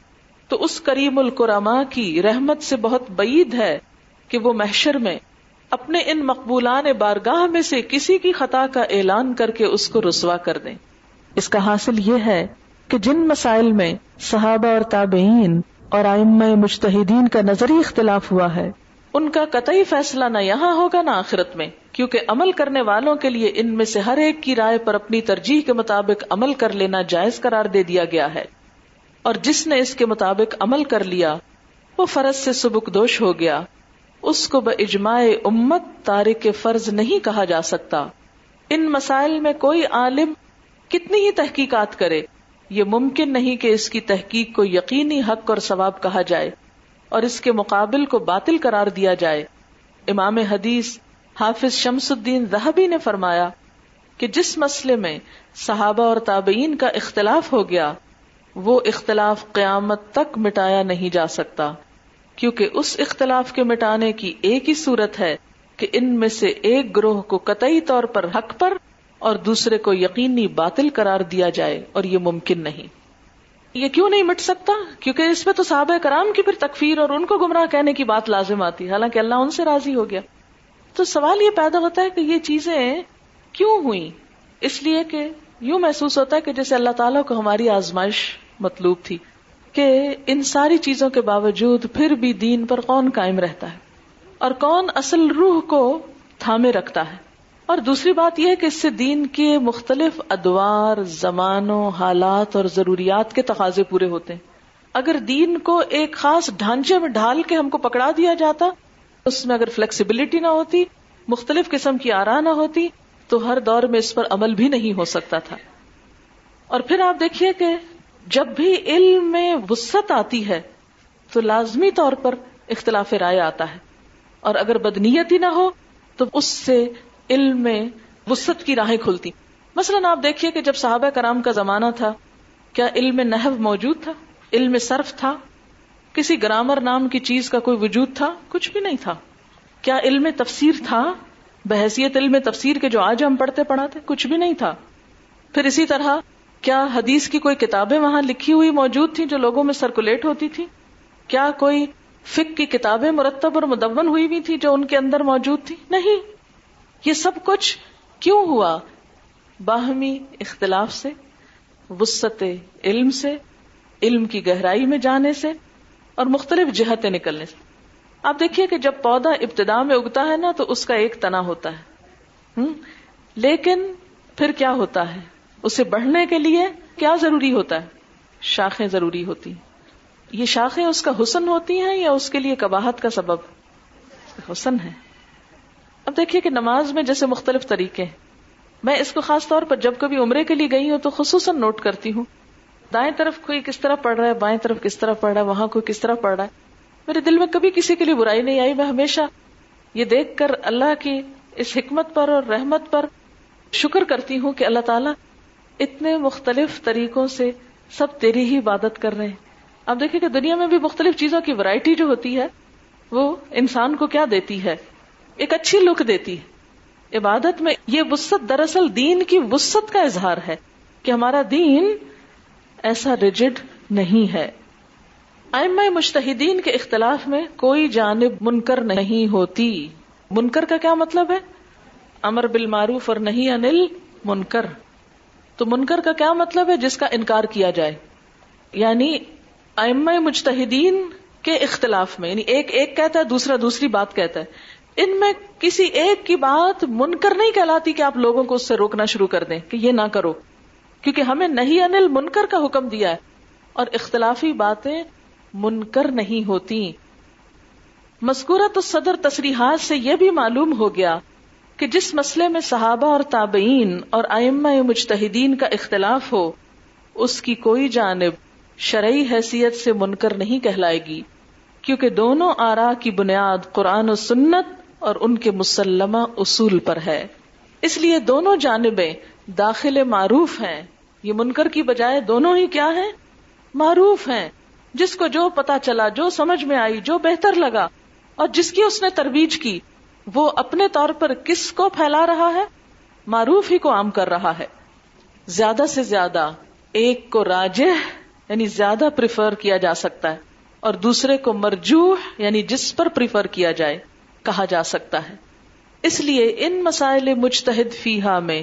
تو اس کریم القرما کی رحمت سے بہت بعید ہے کہ وہ محشر میں اپنے ان مقبولان بارگاہ میں سے کسی کی خطا کا اعلان کر کے اس کو رسوا کر دیں۔ اس کا حاصل یہ ہے کہ جن مسائل میں صحابہ اور تابعین اور آئمہ مشتحدین کا نظری اختلاف ہوا ہے، ان کا قطعی فیصلہ نہ یہاں ہوگا نہ آخرت میں، کیونکہ عمل کرنے والوں کے لیے ان میں سے ہر ایک کی رائے پر اپنی ترجیح کے مطابق عمل کر لینا جائز قرار دے دیا گیا ہے۔ اور جس نے اس کے مطابق عمل کر لیا، وہ فرض سے سبک دوش ہو گیا۔ اس کو بجماع امت تارک فرض نہیں کہا جا سکتا۔ ان مسائل میں کوئی عالم کتنی ہی تحقیقات کرے، یہ ممکن نہیں کہ اس کی تحقیق کو یقینی حق اور ثواب کہا جائے اور اس کے مقابل کو باطل قرار دیا جائے۔ امام حدیث حافظ شمس الدین زہبی نے فرمایا کہ جس مسئلے میں صحابہ اور تابعین کا اختلاف ہو گیا، وہ اختلاف قیامت تک مٹایا نہیں جا سکتا۔ کیونکہ اس اختلاف کے مٹانے کی ایک ہی صورت ہے کہ ان میں سے ایک گروہ کو قطعی طور پر حق پر اور دوسرے کو یقینی باطل قرار دیا جائے اور یہ ممکن نہیں۔ یہ کیوں نہیں مٹ سکتا؟ کیونکہ اس میں تو صحابہ کرام کی پھر تکفیر اور ان کو گمراہ کہنے کی بات لازم آتی، حالانکہ اللہ ان سے راضی ہو گیا۔ تو سوال یہ پیدا ہوتا ہے کہ یہ چیزیں کیوں ہوئی اس لیے کہ یوں محسوس ہوتا ہے کہ جیسے اللہ تعالیٰ کو ہماری آزمائش مطلوب تھی۔ کہ ان ساری چیزوں کے باوجود پھر بھی دین پر کون قائم رہتا ہے؟ اور کون اصل روح کو تھامے رکھتا ہے؟ اور دوسری بات یہ ہے کہ اس سے دین کے مختلف ادوار، زمانوں، حالات اور ضروریات کے تقاضے پورے ہوتے ہیں۔ اگر دین کو ایک خاص ڈھانچے میں ڈھال کے ہم کو پکڑا دیا جاتا، اس میں اگر فلیکسیبلٹی نہ ہوتی، مختلف قسم کی آرا نہ ہوتی، تو ہر دور میں اس پر عمل بھی نہیں ہو سکتا تھا۔ اور پھر آپ دیکھیے کہ جب بھی علم میں وسط آتی ہے تو لازمی طور پر اختلاف رائے آتا ہے۔ اور اگر بدنیت ہی نہ ہو تو اس سے علم میں وسط کی راہیں کھلتی۔ مثلاً آپ دیکھیے کہ جب صحابہ کرام کا زمانہ تھا، کیا علم نحو موجود تھا؟ علم صرف تھا؟ کسی گرامر نام کی چیز کا کوئی وجود تھا؟ کچھ بھی نہیں تھا۔ کیا علم تفسیر تھا؟ بحثیت علم تفسیر کے جو آج ہم پڑھتے پڑھاتے، کچھ بھی نہیں تھا۔ پھر اسی طرح کیا حدیث کی کوئی کتابیں وہاں لکھی ہوئی موجود تھی جو لوگوں میں سرکولیٹ ہوتی تھی کیا کوئی فک کی کتابیں مرتب اور مدون ہوئی ہوئی تھی جو ان کے اندر موجود تھی نہیں۔ یہ سب کچھ کیوں ہوا؟ باہمی اختلاف سے وسط علم سے، علم کی گہرائی میں جانے سے، اور مختلف جہتیں نکلنے سے۔ آپ دیکھیے کہ جب پودا ابتدا میں اگتا ہے نا، تو اس کا ایک تنا ہوتا ہے۔ لیکن پھر کیا ہوتا ہے؟ اسے بڑھنے کے لیے کیا ضروری ہوتا ہے؟ شاخیں ضروری ہوتی۔ ہیں یہ شاخیں اس کا حسن ہوتی ہیں یا اس کے لیے کباہت کا سبب؟ حسن ہے۔ اب دیکھیے کہ نماز میں جیسے مختلف طریقے ہیں۔ میں اس کو خاص طور پر جب کبھی عمرے کے لیے گئی ہوں تو خصوصاً نوٹ کرتی ہوں۔ دائیں طرف کوئی کس طرح پڑھ رہا ہے، بائیں طرف کس طرح پڑھ رہا ہے، وہاں کوئی کس طرح پڑھ رہا ہے۔ میرے دل میں کبھی کسی کے لیے برائی نہیں آئی۔ میں ہمیشہ یہ دیکھ کر اللہ کی اس حکمت پر اور رحمت پر شکر کرتی ہوں کہ اللہ تعالیٰ اتنے مختلف طریقوں سے سب تیری ہی عبادت کر رہے ہیں۔ اب دیکھیں کہ دنیا میں بھی مختلف چیزوں کی ورائٹی جو ہوتی ہے، وہ انسان کو کیا دیتی ہے؟ ایک اچھی لک دیتی ہے۔ عبادت میں یہ وسط دراصل دین کی وسط کا اظہار ہے کہ ہمارا دین ایسا ریجڈ نہیں ہے۔ ائمہ مشتحدین کے اختلاف میں کوئی جانب منکر نہیں ہوتی۔ منکر کا کیا مطلب ہے؟ امر بالمعروف اور نہیں انل منکر۔ تو منکر کا کیا مطلب ہے جس کا انکار کیا جائے؟ یعنی ائمہ مجتہدین کے اختلاف میں یعنی ایک ایک کہتا ہے، دوسرا دوسری بات کہتا ہے۔ ان میں کسی ایک کی بات منکر نہیں کہلاتی کہ آپ لوگوں کو اس سے روکنا شروع کر دیں کہ یہ نہ کرو۔ کیونکہ ہمیں نہیں انل منکر کا حکم دیا ہے۔ اور اختلافی باتیں منکر نہیں ہوتی۔ مذکورت صدر تصریحات سے یہ بھی معلوم ہو گیا کہ جس مسئلے میں صحابہ اور تابعین اور ائمہ مجتہدین کا اختلاف ہو، اس کی کوئی جانب شرعی حیثیت سے منکر نہیں کہلائے گی، کیونکہ دونوں آرا کی بنیاد قرآن و سنت اور ان کے مسلمہ اصول پر ہے۔ اس لیے دونوں جانبیں داخل معروف ہیں۔ یہ منکر کی بجائے دونوں ہی کیا ہیں؟ معروف ہیں۔ جس کو جو پتا چلا، جو سمجھ میں آئی، جو بہتر لگا اور جس کی اس نے ترویج کی وہ اپنے طور پر کس کو پھیلا رہا ہے؟ معروف ہی کو عام کر رہا ہے۔ زیادہ سے زیادہ ایک کو راجہ یعنی زیادہ پریفر کیا جا سکتا ہے، اور دوسرے کو مرجوح یعنی جس پر پریفر کیا جائے، کہا جا سکتا ہے۔ اس لیے ان مسائل مجتہد فیحا میں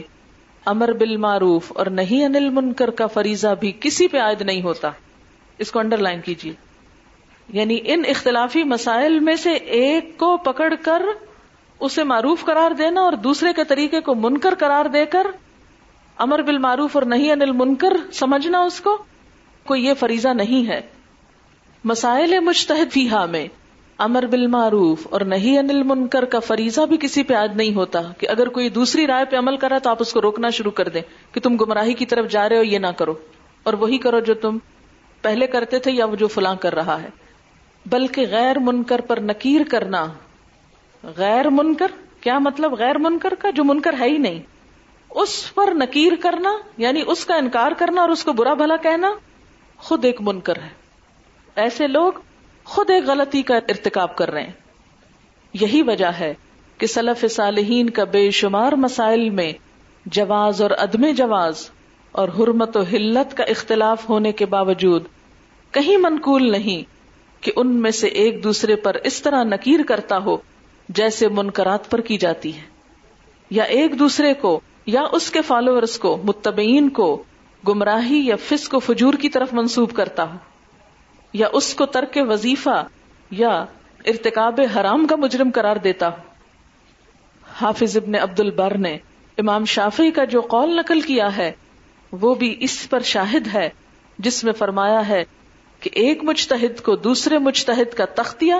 امر بالمعروف اور نہیں انل منکر کا فریضہ بھی کسی پہ عائد نہیں ہوتا۔ اس کو انڈر لائن کیجیے۔ یعنی ان اختلافی مسائل میں سے ایک کو پکڑ کر اسے معروف قرار دینا اور دوسرے کے طریقے کو منکر قرار دے کر امر بالمعروف اور نہیں انل منکر سمجھنا اس کو کوئی یہ فریضہ نہیں ہے۔ مسائل مشتحد فیحا میں امر بالمعروف اور نہیں انل منکر کا فریضہ بھی کسی پہ آج نہیں ہوتا کہ اگر کوئی دوسری رائے پہ عمل کرا تو آپ اس کو روکنا شروع کر دیں کہ تم گمراہی کی طرف جا رہے ہو، یہ نہ کرو۔ اور وہی کرو جو تم پہلے کرتے تھے یا وہ جو فلاں کر رہا ہے۔ بلکہ غیر منکر پر نکیر کرنا غیر منکر؟ کیا مطلب غیر منکر کا جو منکر ہے ہی نہیں؟ اس پر نکیر کرنا یعنی اس کا انکار کرنا اور اس کو برا بھلا کہنا خود ایک منکر ہے۔ ایسے لوگ خود ایک غلطی کا ارتکاب کر رہے ہیں۔ یہی وجہ ہے کہ سلف صالحین کا بے شمار مسائل میں جواز اور عدم جواز اور حرمت و حلت کا اختلاف ہونے کے باوجود کہیں منقول نہیں کہ ان میں سے ایک دوسرے پر اس طرح نکیر کرتا ہو جیسے منکرات پر کی جاتی ہے۔ یا ایک دوسرے کو، یا اس کے فالوورز کو، متبعین کو، گمراہی یا فسق و فجور کی طرف منسوب کرتا ہو۔ یا اس کو ترک وظیفہ یا ارتکاب حرام کا مجرم قرار دیتا ہو۔ حافظ ابن عبد البر نے امام شافی کا جو قول نقل کیا ہے، وہ بھی اس پر شاہد ہے، جس میں فرمایا ہے کہ ایک مجتہد کو دوسرے مجتہد کا تختیہ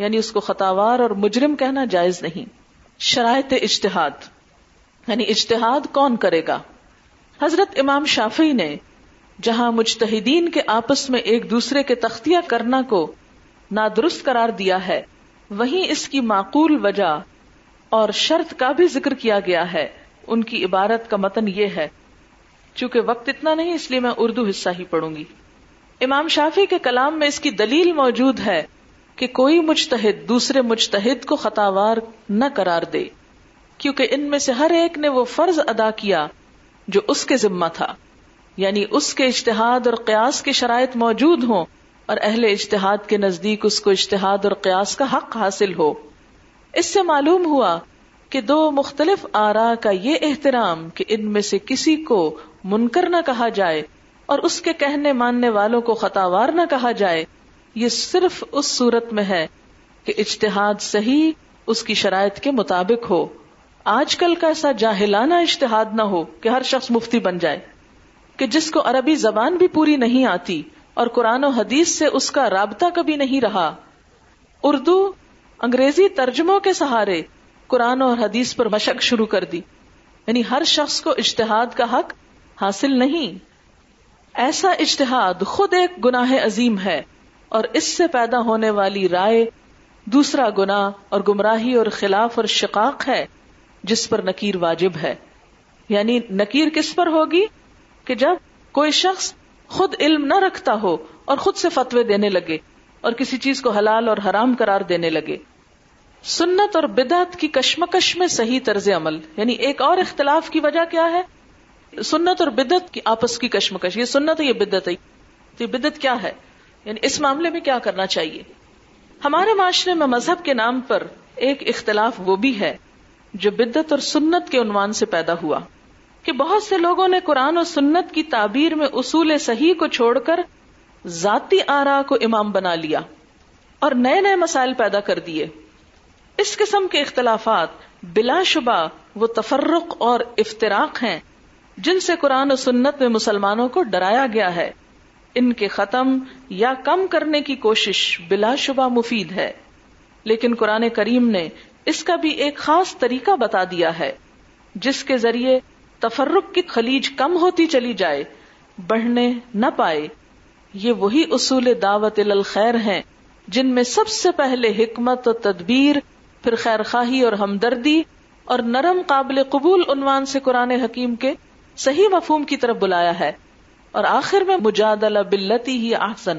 یعنی اس کو خطاوار اور مجرم کہنا جائز نہیں۔ شرائط اجتہاد۔ یعنی اجتہاد کون کرے گا؟ حضرت امام شافی نے جہاں مجتہدین کے آپس میں ایک دوسرے کے تختیہ کرنا کو نادرست قرار دیا ہے، وہیں اس کی معقول وجہ اور شرط کا بھی ذکر کیا گیا ہے۔ ان کی عبارت کا متن یہ ہے۔ چونکہ وقت اتنا نہیں، اس لیے میں اردو حصہ ہی پڑھوں گی۔ امام شافی کے کلام میں اس کی دلیل موجود ہے۔ کہ کوئی مجتہد دوسرے مجتہد کو خطاوار نہ قرار دے، کیونکہ ان میں سے ہر ایک نے وہ فرض ادا کیا جو اس کے ذمہ تھا۔ یعنی اس کے اشتہاد اور قیاس کی شرائط موجود ہوں اور اہل اشتہاد کے نزدیک اس کو اشتہاد اور قیاس کا حق حاصل ہو۔ اس سے معلوم ہوا کہ دو مختلف آرا کا یہ احترام کہ ان میں سے کسی کو منکر نہ کہا جائے اور اس کے کہنے ماننے والوں کو خطاوار نہ کہا جائے یہ صرف اس صورت میں ہے کہ اجتہاد صحیح اس کی شرائط کے مطابق ہو۔ آج کل کا ایسا جاہلانہ اشتہاد نہ ہو کہ ہر شخص مفتی بن جائے، کہ جس کو عربی زبان بھی پوری نہیں آتی اور قرآن و حدیث سے اس کا رابطہ کبھی نہیں رہا۔ اردو انگریزی ترجموں کے سہارے قرآن اور حدیث پر مشق شروع کر دی۔ یعنی ہر شخص کو اشتہاد کا حق حاصل نہیں۔ ایسا اشتہاد خود ایک گناہ عظیم ہے۔ اور اس سے پیدا ہونے والی رائے دوسرا گنا اور گمراہی اور خلاف اور شقاق ہے، جس پر نکیر واجب ہے۔ یعنی نکیر کس پر ہوگی؟ کہ جب کوئی شخص خود علم نہ رکھتا ہو اور خود سے فتوے دینے لگے اور کسی چیز کو حلال اور حرام قرار دینے لگے۔ سنت اور بدعت کی کشمکش میں صحیح طرز عمل یعنی ایک اور اختلاف کی وجہ کیا ہے؟ سنت اور بدت کی آپس کی کشمکش، یہ سنت ہے، یہ بدت ہے۔ تو یہ بدت کیا ہے؟ یعنی اس معاملے میں کیا کرنا چاہیے؟ ہمارے معاشرے میں مذہب کے نام پر ایک اختلاف وہ بھی ہے جو بدت اور سنت کے عنوان سے پیدا ہوا کہ بہت سے لوگوں نے قرآن اور سنت کی تعبیر میں اصول صحیح کو چھوڑ کر ذاتی آرا کو امام بنا لیا اور نئے نئے مسائل پیدا کر دیے۔ اس قسم کے اختلافات بلا شبہ وہ تفرق اور افطراک ہیں جن سے قرآن و سنت میں مسلمانوں کو ڈرایا گیا ہے۔ ان کے ختم یا کم کرنے کی کوشش بلا شبہ مفید ہے، لیکن قرآن کریم نے اس کا بھی ایک خاص طریقہ بتا دیا ہے، جس کے ذریعے تفرق کی خلیج کم ہوتی چلی جائے، بڑھنے نہ پائے۔ یہ وہی اصول دعوت الخیر ہیں، جن میں سب سے پہلے حکمت و تدبیر، پھر خیر خواہی اور ہمدردی اور نرم قابل قبول عنوان سے قرآن حکیم کے صحیح مفہوم کی طرف بلایا ہے۔ اور آخر میں مجادلہ بلتی ہی آسن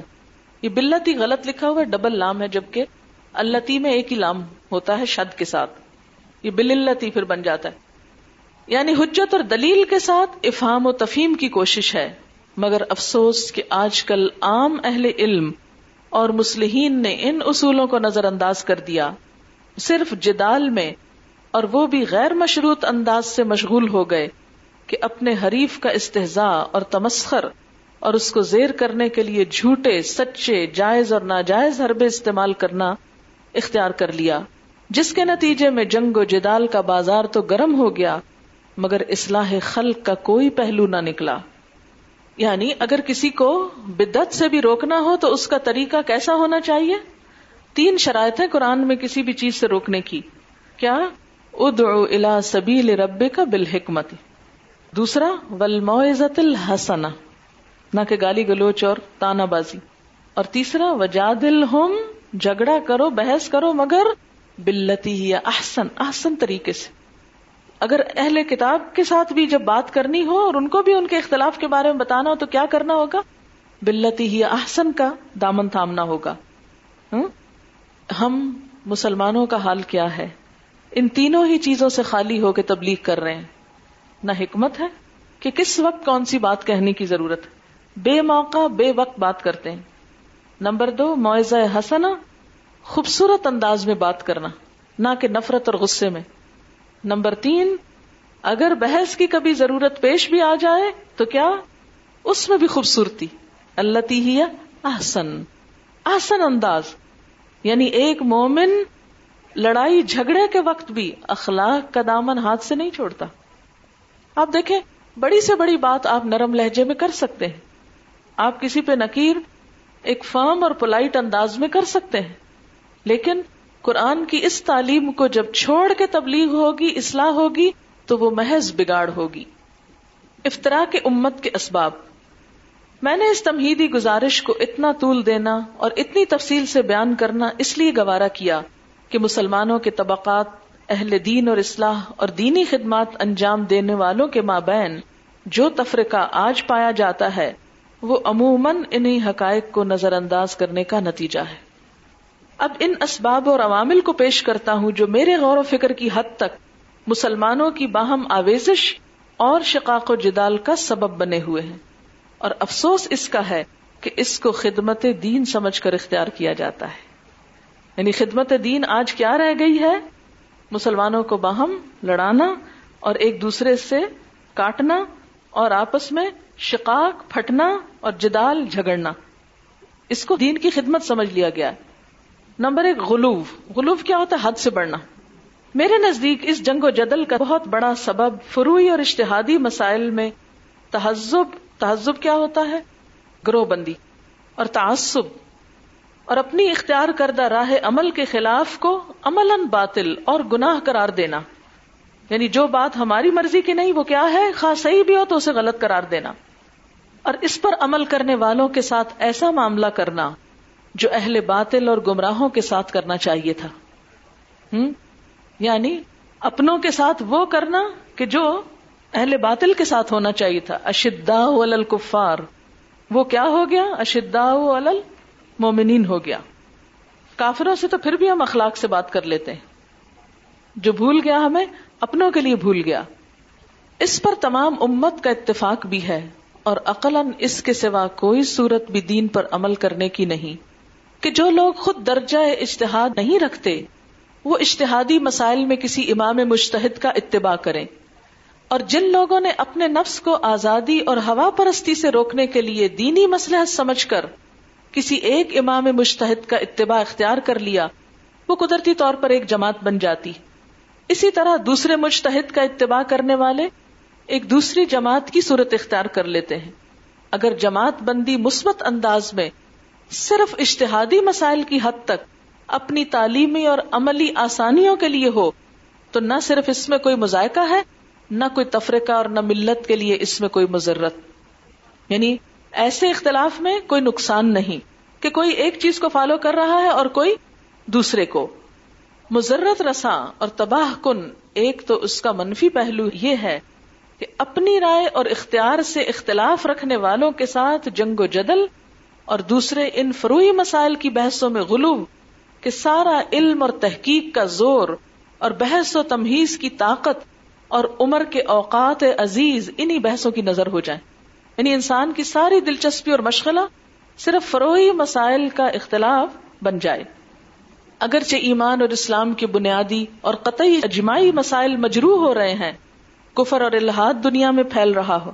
یہ بلتی غلط لکھا ہوا ڈبل لام ہے، جبکہ التی میں ایک ہی لام ہوتا ہے شد کے ساتھ۔ یہ بلتی پھر بن جاتا ہے۔ یعنی حجت اور دلیل کے ساتھ افہام و تفہیم کی کوشش ہے۔ مگر افسوس کہ آج کل عام اہل علم اور مسلحین نے ان اصولوں کو نظر انداز کر دیا۔ صرف جدال میں اور وہ بھی غیر مشروط انداز سے مشغول ہو گئے۔ کہ اپنے حریف کا استحضا اور تمسخر اور اس کو زیر کرنے کے لیے جھوٹے، سچے، جائز اور ناجائز حربے استعمال کرنا اختیار کر لیا۔ جس کے نتیجے میں جنگ و جدال کا بازار تو گرم ہو گیا، مگر اصلاح خلق کا کوئی پہلو نہ نکلا۔ یعنی اگر کسی کو بدت سے بھی روکنا ہو تو اس کا طریقہ کیسا ہونا چاہیے؟ تین شرائط ہیں قرآن میں کسی بھی چیز سے روکنے کی۔ کیا؟ ادعو الى سبیل رب کا بالحکمت۔ دوسرا ولموزت الحسن نہ کہ گالی گلوچ اور تانا بازی۔ اور تیسرا وجادل ہوم جھگڑا کرو، بحث کرو، مگر بلتی یا احسن احسن طریقے سے۔ اگر اہل کتاب کے ساتھ بھی جب بات کرنی ہو اور ان کو بھی ان کے اختلاف کے بارے میں بتانا ہو تو کیا کرنا ہوگا؟ بلتی ہی احسن کا دامن تھامنا ہوگا۔ ہم مسلمانوں کا حال کیا ہے؟ ان تینوں ہی چیزوں سے خالی ہو کے تبلیغ کر رہے ہیں۔ نہ حکمت ہے کہ کس وقت کون سی بات کہنے کی ضرورت ہے؟ بے موقع، بے وقت بات کرتے ہیں۔ نمبر دو، معاوضہ حسنا خوبصورت انداز میں بات کرنا، نہ کہ نفرت اور غصے میں۔ نمبر تین، اگر بحث کی کبھی ضرورت پیش بھی آ جائے تو کیا؟ اس میں بھی خوبصورتی۔ اللہ تی احسن۔ احسن انداز۔ یعنی ایک مومن لڑائی جھگڑے کے وقت بھی اخلاق کا دامن ہاتھ سے نہیں چھوڑتا۔ آپ دیکھیں، بڑی سے بڑی بات آپ نرم لہجے میں کر سکتے ہیں۔ آپ کسی پہ نکیر ایک فرم اور پولائٹ انداز میں کر سکتے ہیں۔ لیکن قرآن کی اس تعلیم کو جب چھوڑ کے تبلیغ ہوگی، اصلاح ہوگی، تو وہ محض بگاڑ ہوگی۔ افطرا کے امت کے اسباب۔ میں نے اس تمہیدی گزارش کو اتنا طول دینا اور اتنی تفصیل سے بیان کرنا اس لیے گوارا کیا کہ مسلمانوں کے طبقات اہل دین اور اصلاح اور دینی خدمات انجام دینے والوں کے مابین جو تفرقہ آج پایا جاتا ہے، وہ عموماً انہیں حقائق کو نظر انداز کرنے کا نتیجہ ہے۔ اب ان اسباب اور عوامل کو پیش کرتا ہوں جو میرے غور و فکر کی حد تک مسلمانوں کی باہم آویزش اور شقاق و جدال کا سبب بنے ہوئے ہیں۔ اور افسوس اس کا ہے کہ اس کو خدمت دین سمجھ کر اختیار کیا جاتا ہے۔ یعنی خدمت دین آج کیا رہ گئی ہے؟ مسلمانوں کو باہم لڑانا اور ایک دوسرے سے کاٹنا اور آپس میں شقاق، پھٹنا اور جدال جھگڑنا۔ اس کو دین کی خدمت سمجھ لیا گیا۔ نمبر ایک غلوف غلوف کیا ہوتا ہے؟ حد سے بڑھنا۔ میرے نزدیک اس جنگ و جدل کا بہت بڑا سبب فروئی اور اشتہادی مسائل میں تہذب۔ تہذب کیا ہوتا ہے؟ گروہ بندی اور تعصب۔ اور اپنی اختیار کردہ راہ عمل کے خلاف کو عمل باطل اور گناہ قرار دینا۔ یعنی جو بات ہماری مرضی کی نہیں، وہ کیا ہے؟ خاص صحیح بھی ہو تو اسے غلط قرار دینا۔ اور اس پر عمل کرنے والوں کے ساتھ ایسا معاملہ کرنا جو اہل باطل اور گمراہوں کے ساتھ کرنا چاہیے تھا۔ ہم؟ یعنی اپنوں کے ساتھ وہ کرنا کہ جو اہل باطل کے ساتھ ہونا چاہیے تھا۔ اشدا الکفار۔ وہ کیا ہو گیا؟ اشدا مومنین ہو گیا۔ کافروں سے تو پھر بھی ہم اخلاق سے بات کر لیتے ہیں۔ جو بھول گیا ہمیں، اپنوں کے لیے بھول گیا۔ اس پر تمام امت کا اتفاق بھی ہے اور عقلاً اس کے سوا کوئی صورت بھی دین پر عمل کرنے کی نہیں۔ کہ جو لوگ خود درجہ اشتہاد نہیں رکھتے، وہ اشتہادی مسائل میں کسی امام مشتحد کا اتباع کریں۔ اور جن لوگوں نے اپنے نفس کو آزادی اور ہوا پرستی سے روکنے کے لیے دینی مسئلہ سمجھ کر کسی ایک امام مشتحد کا اتباع اختیار کر لیا، وہ قدرتی طور پر ایک جماعت بن جاتی۔ اسی طرح دوسرے مشتحد کا اتباع کرنے والے ایک دوسری جماعت کی صورت اختیار کر لیتے ہیں۔ اگر جماعت بندی مثبت انداز میں صرف اشتہادی مسائل کی حد تک اپنی تعلیمی اور عملی آسانیوں کے لیے ہو، تو نہ صرف اس میں کوئی مذائقہ ہے، نہ کوئی تفریقہ اور نہ ملت کے لیے اس میں کوئی مذرت یعنی ایسے اختلاف میں کوئی نقصان نہیں کہ کوئی ایک چیز کو فالو کر رہا ہے اور کوئی دوسرے کو۔ مزرت رساں اور تباہ کن ایک تو اس کا منفی پہلو یہ ہے کہ اپنی رائے اور اختیار سے اختلاف رکھنے والوں کے ساتھ جنگ و جدل اور دوسرے ان فروئی مسائل کی بحثوں میں غلو کہ سارا علم اور تحقیق کا زور اور بحث و تمہیز کی طاقت اور عمر کے اوقات عزیز انہی بحثوں کی نظر ہو جائے یعنی انسان کی ساری دلچسپی اور مشغلہ صرف فروئی مسائل کا اختلاف بن جائے۔ اگرچہ ایمان اور اسلام کے بنیادی اور قطعی اجماعی مسائل مجروح ہو رہے ہیں، کفر اور الحاد دنیا میں پھیل رہا ہو۔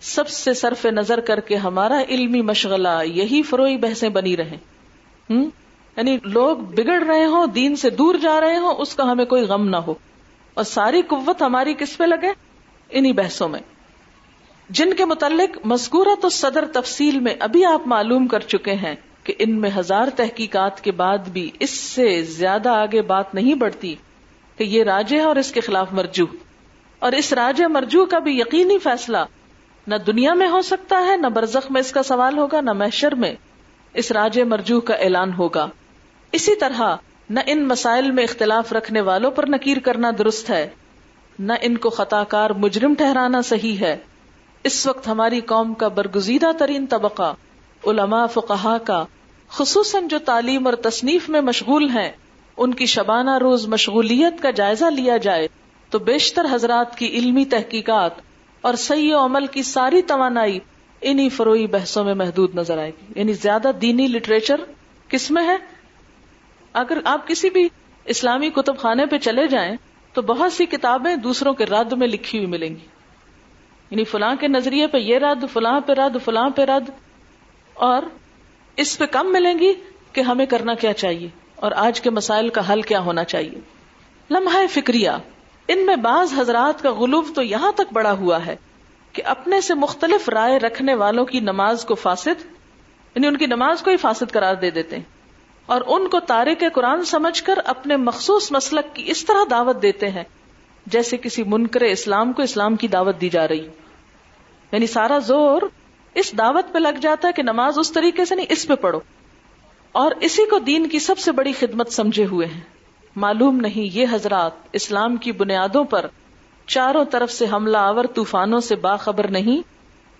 سب سے صرف نظر کر کے ہمارا علمی مشغلہ یہی فروئی بحثیں بنی رہے ہوں یعنی لوگ بگڑ رہے ہوں، دین سے دور جا رہے ہوں، اس کا ہمیں کوئی غم نہ ہو۔ اور ساری قوت ہماری کس پہ لگے؟ انہی بحثوں میں۔ جن کے متعلق مذکورہ تو صدر تفصیل میں ابھی آپ معلوم کر چکے ہیں کہ ان میں ہزار تحقیقات کے بعد بھی اس سے زیادہ آگے بات نہیں بڑھتی کہ یہ راج ہے اور اس کے خلاف مرجو۔ اور اس راج مرجو کا بھی یقینی فیصلہ نہ دنیا میں ہو سکتا ہے، نہ برزخ میں اس کا سوال ہوگا، نہ محشر میں اس راج مرجو کا اعلان ہوگا۔ اسی طرح نہ ان مسائل میں اختلاف رکھنے والوں پر نکیر کرنا درست ہے، نہ ان کو خطا کار مجرم ٹھہرانا صحیح ہے۔ اس وقت ہماری قوم کا برگزیدہ ترین طبقہ علماء فقہا کا، خصوصاً جو تعلیم اور تصنیف میں مشغول ہیں، ان کی شبانہ روز مشغولیت کا جائزہ لیا جائے تو بیشتر حضرات کی علمی تحقیقات اور سی و عمل کی ساری توانائی انہی فروئی بحثوں میں محدود نظر آئے گی۔ یعنی زیادہ دینی لٹریچر کس میں ہے؟ اگر آپ کسی بھی اسلامی کتب خانے پہ چلے جائیں تو بہت سی کتابیں دوسروں کے رد میں لکھی ہوئی ملیں گی۔ یعنی فلاں کے نظریے پہ یہ رد، فلاں پہ رد، فلاں پہ رد، اور اس پہ کم ملیں گی کہ ہمیں کرنا کیا چاہیے، اور آج کے مسائل کا حل کیا ہونا چاہیے۔ لمحہ فکریہ۔ ان میں بعض حضرات کا غلوف تو یہاں تک بڑا ہوا ہے کہ اپنے سے مختلف رائے رکھنے والوں کی نماز کو فاسد یعنی ان کی نماز کو ہی فاسد قرار دے دیتے ہیں، اور ان کو تارک قرآن سمجھ کر اپنے مخصوص مسلک کی اس طرح دعوت دیتے ہیں، جیسے کسی منکر اسلام کو اسلام کی دعوت دی جا رہی۔ یعنی سارا زور اس دعوت پہ لگ جاتا ہے کہ نماز اس طریقے سے نہیں، اس پہ پڑھو۔ اور اسی کو دین کی سب سے بڑی خدمت سمجھے ہوئے ہیں۔ معلوم نہیں یہ حضرات اسلام کی بنیادوں پر چاروں طرف سے حملہ آور طوفانوں سے باخبر نہیں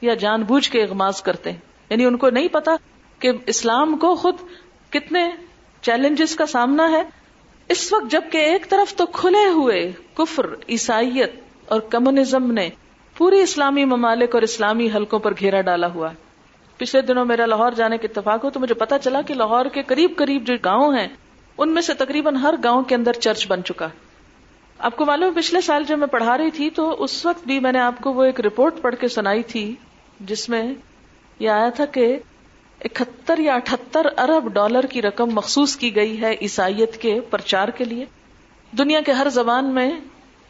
یا جان بوجھ کے اغماز کرتے ہیں۔ یعنی ان کو نہیں پتا کہ اسلام کو خود کتنے چیلنجز کا سامنا ہے۔ اس وقت جبکہ ایک طرف تو کھلے ہوئے کفر، عیسائیت اور کمیونزم نے پوری اسلامی ممالک اور اسلامی حلقوں پر گھیرا ڈالا ہوا ہے۔ پچھلے دنوں میرا لاہور جانے کے اتفاق ہو تو مجھے پتا چلا کہ لاہور کے قریب قریب جو گاؤں ہیں، ان میں سے تقریباً ہر گاؤں کے اندر چرچ بن چکا۔ آپ کو معلوم پچھلے سال جب میں پڑھا رہی تھی تو اس وقت بھی میں نے آپ کو وہ ایک رپورٹ پڑھ کے سنائی تھی، جس میں یہ آیا تھا کہ اکہتر یا اٹھہتر ارب ڈالر کی رقم مخصوص کی گئی ہے عیسائیت کے پرچار کے لیے۔ دنیا کے ہر زبان میں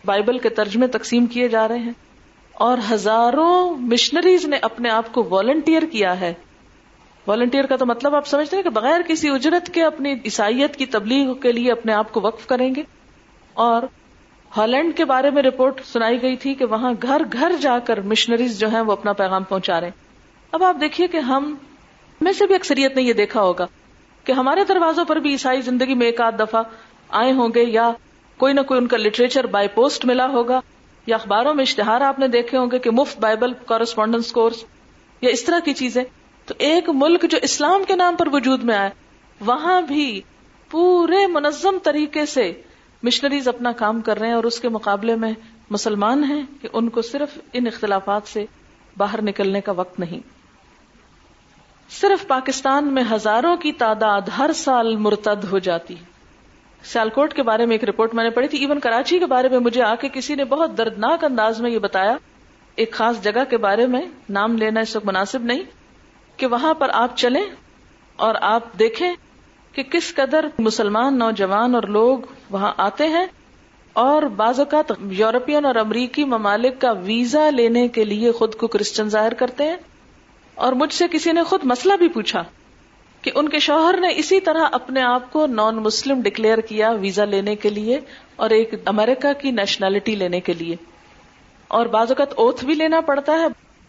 بائبل کے ترجمے تقسیم کیے جا رہے ہیں۔ اور ہزاروں مشنریز نے اپنے آپ کو والنٹیئر کیا ہے۔ والنٹیئر کا تو مطلب آپ سمجھتے ہیں کہ بغیر کسی اجرت کے اپنی عیسائیت کی تبلیغ کے لیے اپنے آپ کو وقف کریں گے۔ اور ہالینڈ کے بارے میں رپورٹ سنائی گئی تھی کہ وہاں گھر گھر جا کر مشنریز جو ہیں وہ اپنا پیغام پہنچا رہے ہیں۔ اب آپ دیکھیے کہ ہم، میں سے بھی اکثریت نے یہ دیکھا ہوگا کہ ہمارے دروازوں پر بھی عیسائی زندگی میں ایک آدھ دفعہ آئے ہوں گے یا کوئی نہ کوئی ان کا لٹریچر بائی پوسٹ ملا ہوگا۔ یا اخباروں میں اشتہار آپ نے دیکھے ہوں گے کہ مفت بائبل کورسپونڈنس کورس یا اس طرح کی چیزیں، تو ایک ملک جو اسلام کے نام پر وجود میں آئے، وہاں بھی پورے منظم طریقے سے مشنریز اپنا کام کر رہے ہیں اور اس کے مقابلے میں مسلمان ہیں کہ ان کو صرف ان اختلافات سے باہر نکلنے کا وقت نہیں۔ صرف پاکستان میں ہزاروں کی تعداد ہر سال مرتد ہو جاتی۔ ہے سیالکوٹ کے بارے میں ایک رپورٹ میں نے پڑھی تھی۔ ایون کراچی کے بارے میں مجھے آ کے کسی نے بہت دردناک انداز میں یہ بتایا، ایک خاص جگہ کے بارے میں نام لینا اس وقت مناسب نہیں، کہ وہاں پر آپ چلیں اور آپ دیکھیں کہ کس قدر مسلمان، نوجوان اور لوگ وہاں آتے ہیں۔ اور بعض اوقات یورپین اور امریکی ممالک کا ویزا لینے کے لیے خود کو کرسچن ظاہر کرتے ہیں۔ اور مجھ سے کسی نے خود مسئلہ بھی پوچھا کہ ان کے شوہر نے اسی طرح اپنے آپ کو نان مسلم ڈکلیئر کیا ویزا لینے کے لیے اور ایک امریکہ کی نیشنلٹی لینے کے لیے۔ اور بعض اوقات اوتھ بھی لینا پڑتا ہے